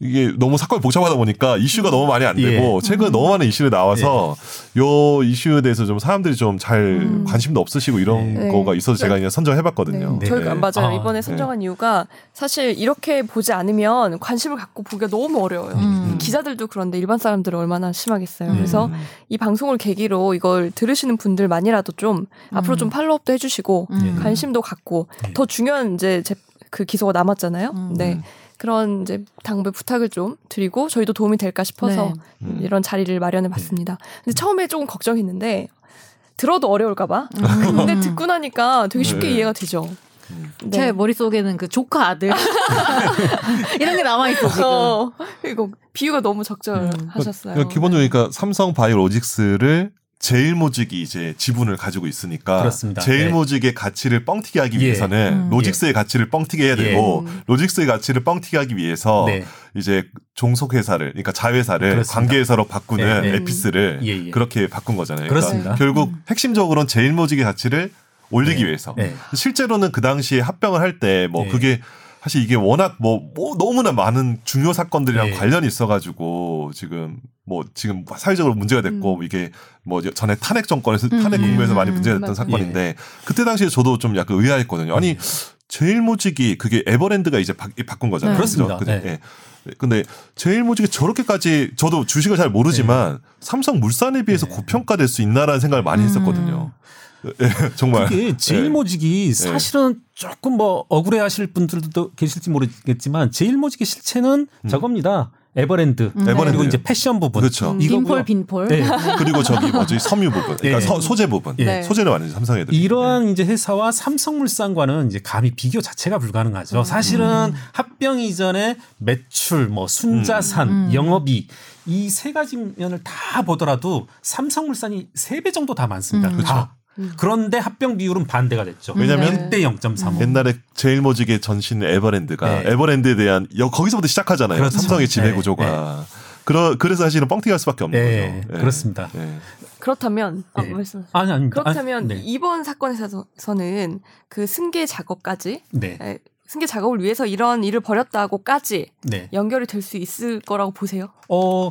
이게 너무 사건이 복잡하다 보니까 이슈가 너무 많이 안 되고 최근에 너무 많은 이슈를 나와서 요 이슈에 대해서 좀 사람들이 좀잘 음. 관심도 없으시고 이런 네. 거가 있어서 제가 그냥 선정해봤거든요. 네. 저희가 맞아요. 아, 이번에 선정한 이유가 사실 이렇게 보지 않으면 관심을 갖고 보기가 너무 어려워요. 음. 기자들도 그런데 일반 사람들은 얼마나 심하겠어요. 음. 그래서 이 방송을 계기로 이걸 들으시는 분들만이라도 좀 앞으로 음. 좀 팔로업도 해주시고 음. 관심도 갖고 네. 더 중요한 이제 제, 그 기소가 남았잖아요. 음. 네. 그런 이제 당부의 부탁을 좀 드리고 저희도 도움이 될까 싶어서 네. 음. 이런 자리를 마련해 봤습니다. 근데 처음에 조금 걱정했는데 들어도 어려울까봐. 음. 근데 듣고 나니까 되게 쉽게 네. 이해가 되죠. 음. 네. 제 머릿속에는 그 조카 아들 이런 게 남아있어 지금 어, 이거 비유가 너무 적절하셨어요. 그러니까 기본적으로 그러니까 삼성 바이오로직스를 제일모직이 이제 지분을 가지고 있으니까 그렇습니다. 제일모직의 가치를 뻥튀기 하기 예. 위해서는 음. 로직스의 가치를 뻥튀기 해야 예. 되고 음. 로직스의 가치를 뻥튀기 하기 위해서 네. 이제 종속회사를 그러니까 자회사를 그렇습니다. 관계회사로 바꾸는 네, 네. 에피스를 예, 예. 그렇게 바꾼 거잖아요. 그렇습니다. 그러니까 결국 핵심적으로는 제일모직의 가치를 올리기 네. 위해서 네. 실제로는 그 당시에 합병을 할 때뭐 네. 그게 사실 이게 워낙 뭐, 뭐 너무나 많은 중요 사건들이랑 네. 관련이 있어가지고 지금 뭐 지금 사회적으로 문제가 됐고 음. 이게 뭐 전에 탄핵 정권에서 탄핵 음. 국면에서 많이 음. 문제가 됐던 맞아요. 사건인데 그때 당시에 저도 좀 약간 의아했거든요. 아니 제일 모직이 그게 에버랜드가 이제 바, 바꾼 거잖아요. 네. 그렇습니다. 그죠? 네. 예. 근데 제일 모직이 저렇게까지 저도 주식을 잘 모르지만 삼성 물산에 비해서 네. 고평가될 수 있나라는 생각을 많이 음. 했었거든요. 정말 그게 제일 모직이 사실은 조금 뭐 억울해하실 분들도 계실지 모르겠지만 제일 모직의 실체는 저겁니다. 에버랜드 그리고 에버랜드. 이제 패션 부분 그렇죠. 이거고요. 빈폴 빈폴. 네. 그리고 저기 뭐지 섬유 부분, 그러니까 네. 서- 소재 부분, 네. 소재는 완전 삼성 애들. 이러한 이제 회사와 삼성물산과는 이제 감히 비교 자체가 불가능하죠. 사실은 합병 이전에 매출, 뭐 순자산, 영업이 이 세 가지 면을 다 보더라도 삼성물산이 세 배 정도 다 많습니다. 다. 그런데 합병 비율은 반대가 됐죠. 왜냐면 1대 0.35. 옛날에 제일 모직의 전신 에버랜드가 네. 에버랜드에 대한 여, 거기서부터 시작하잖아요. 그렇죠. 삼성의 지배 네. 구조가. 그러, 그래서 사실은 뻥튀기할 수밖에 없는 네, 거죠. 예. 그렇습니다. 예. 그렇다면 아, 네. 말씀. 아니 아닙니다. 그렇다면 아, 네. 이번 사건에서는 그 승계 작업까지 네. 에, 승계 작업을 위해서 이런 일을 벌였다고까지 네. 연결이 될 수 있을 거라고 보세요? 어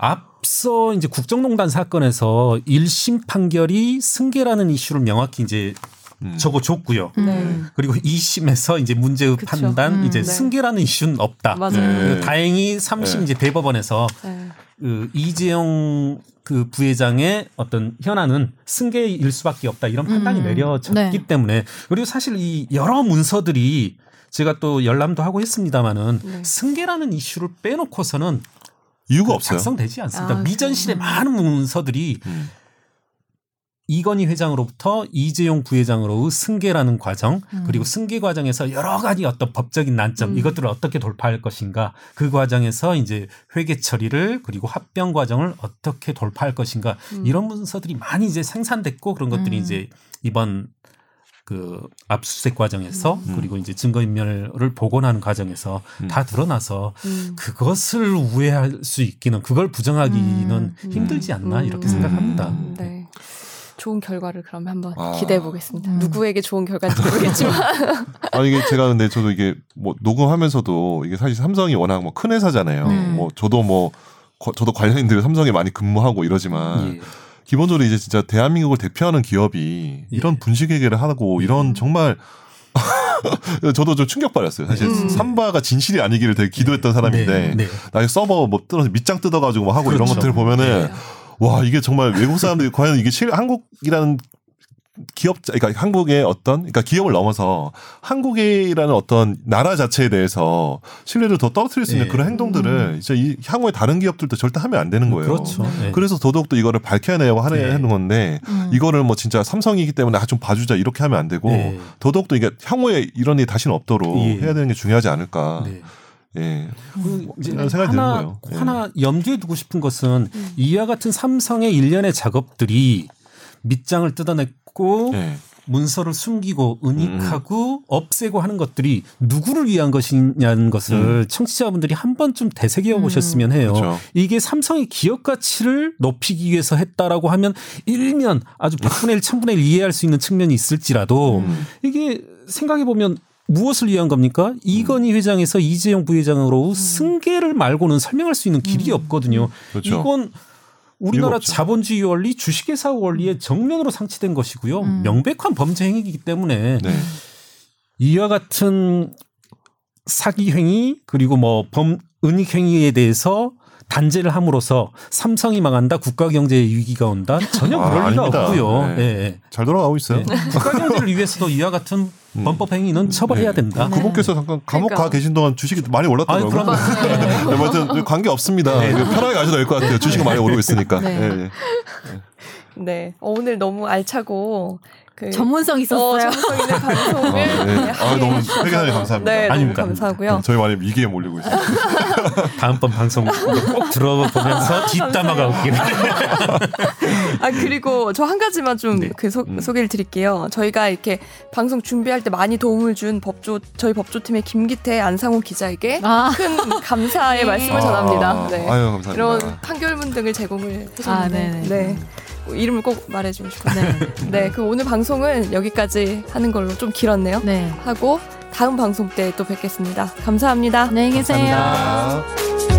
앞 서 이제 국정농단 사건에서 1심 판결이 승계라는 이슈를 명확히 이제 음. 적어줬고요. 네. 그리고 2심에서 이제 문제의 그쵸. 판단 음, 이제 네. 승계라는 이슈는 없다. 맞아요. 네. 다행히 3심 네. 이제 대법원에서 네. 그 이재용 그 부회장의 어떤 현안은 승계일 수밖에 없다 이런 판단이 음. 내려졌기 네. 때문에 그리고 사실 이 여러 문서들이 제가 또 열람도 하고 했습니다마는 네. 승계라는 이슈를 빼놓고서는 이유가 그 없어요. 작성되지 않습니다. 아, 미전실의 그래요? 많은 문서들이 음. 이건희 회장으로부터 이재용 부회장으로의 승계라는 과정 그리고 승계 과정에서 여러 가지 어떤 법적인 난점 음. 이것들을 어떻게 돌파할 것인가 그 과정에서 이제 회계 처리를 그리고 합병 과정을 어떻게 돌파할 것인가 음. 이런 문서들이 많이 이제 생산됐고 그런 것들이 음. 이제 이번 그 압수수색 과정에서 음. 그리고 이제 증거인멸을 복원하는 과정에서 음. 다 드러나서 음. 그것을 우회할 수 있기는 그걸 부정하기는 음. 힘들지 않나 음. 이렇게 생각합니다. 음. 네. 좋은 결과를 그러면 한번 아. 기대해 보겠습니다. 음. 누구에게 좋은 결과인지 모르겠지만 아 이게 제가 근데 저도 이게 뭐 녹음하면서도 이게 사실 삼성이 워낙 뭐 큰 회사잖아요. 네. 뭐 저도 뭐 거- 저도 관련인들 삼성에 많이 근무하고 이러지만 예. 기본적으로 이제 진짜 대한민국을 대표하는 기업이 예. 이런 분식 회계를 하고 이런 정말 저도 좀 충격받았어요. 사실 음. 삼바가 진실이 아니기를 되게 기도했던 사람인데 네, 네. 나 서버 뭐 뜯어서 밑장 뜯어가지고 뭐 하고 이런 그렇죠. 것들 보면은 네. 와 이게 정말 외국 사람들이 과연 이게 실 한국이라는 기업 그러니까 한국의 어떤 그러니까 기업을 넘어서 한국이라는 어떤 나라 자체에 대해서 신뢰를 더 떨어뜨릴 수 있는 네. 그런 행동들을 이제 이 향후에 다른 기업들도 절대 하면 안 되는 거예요. 그렇죠. 네. 그래서 더더욱 또 이거를 밝혀내고 하는 네. 하는 건데 음. 이거를 뭐 진짜 삼성이기 때문에 아 좀 봐주자 이렇게 하면 안 되고 네. 더더욱 또 이게 향후에 이런 일이 다시는 없도록 예. 해야 되는 게 중요하지 않을까. 네. 예. 그 이제 이런 생각이 드는 하나 거예요. 예. 하나 염두에 두고 싶은 것은 음. 이와 같은 삼성의 일련의 작업들이 밑장을 뜯어냈 고 예. 문서를 숨기고 은닉하고 없애고 하는 것들이 누구를 위한 것이냐는 것을 청취자분들이 한 번쯤 되새겨 보셨으면 해요. 그렇죠. 이게 삼성의 기업 가치를 높이기 위해서 했다라고 하면 일면 아주 100분의 1, 1000분의 1 이해할 수 있는 측면이 있을지라도 음. 이게 생각해 보면 무엇을 위한 겁니까? 이건희 회장에서 이재용 부회장으로 승계를 말고는 설명할 수 있는 길이 없거든요. 그렇죠. 이건 우리나라. 자본주의 원리, 주식회사 원리에 정면으로 상치된 것이고요. 음. 명백한 범죄 행위이기 때문에 네. 이와 같은 사기 행위 그리고 뭐 범 은닉 행위에 대해서 단죄를 함으로써 삼성이 망한다, 국가 경제에 위기가 온다 전혀 아, 그럴 리가 아닙니다. 없고요. 네. 예, 예. 잘 돌아가고 있어요. 네. 국가 경제를 위해서도 이와 같은 음. 범법 행위는 처벌해야 네. 된다. 그분께서 잠깐 감옥 그러니까. 가 계신 동안 주식이 많이 올랐더라고요. 그럼 네, 아무튼 관계 없습니다. 네. 편하게 가셔도 될 것 같아요. 주식이 많이 오르고 있으니까. 네. 예, 예. 네 어, 오늘 너무 알차고 그 전문성 어, 있었어요. 전문성 있는 방송을 아, 네. 네, 아, 너무 회견하니 감사합니다. 네, 아닙니다. 감사하고요. 저희 많이 위기에 몰리고 있어요. 다음번 방송 꼭 들어보면서 뒷담화가 웃기네. 아 그리고 저 한 가지만 좀 네. 그 음. 소개를 드릴게요. 저희가 이렇게 방송 준비할 때 많이 도움을 준 법조 저희 법조팀의 김기태 안상호 기자에게 아, 큰 감사의 네. 말씀을 아, 전합니다. 네. 아유 감사합니다. 이런 판결문 등을 제공을 아, 해줬는데 네네. 네. 이름을 꼭 말해주고 싶어요. 네. 네, 그 오늘 방송은 여기까지 하는 걸로 좀 길었네요. 네. 하고 다음 방송 때 또 뵙겠습니다. 감사합니다. 안녕히 계세요. 감사합니다.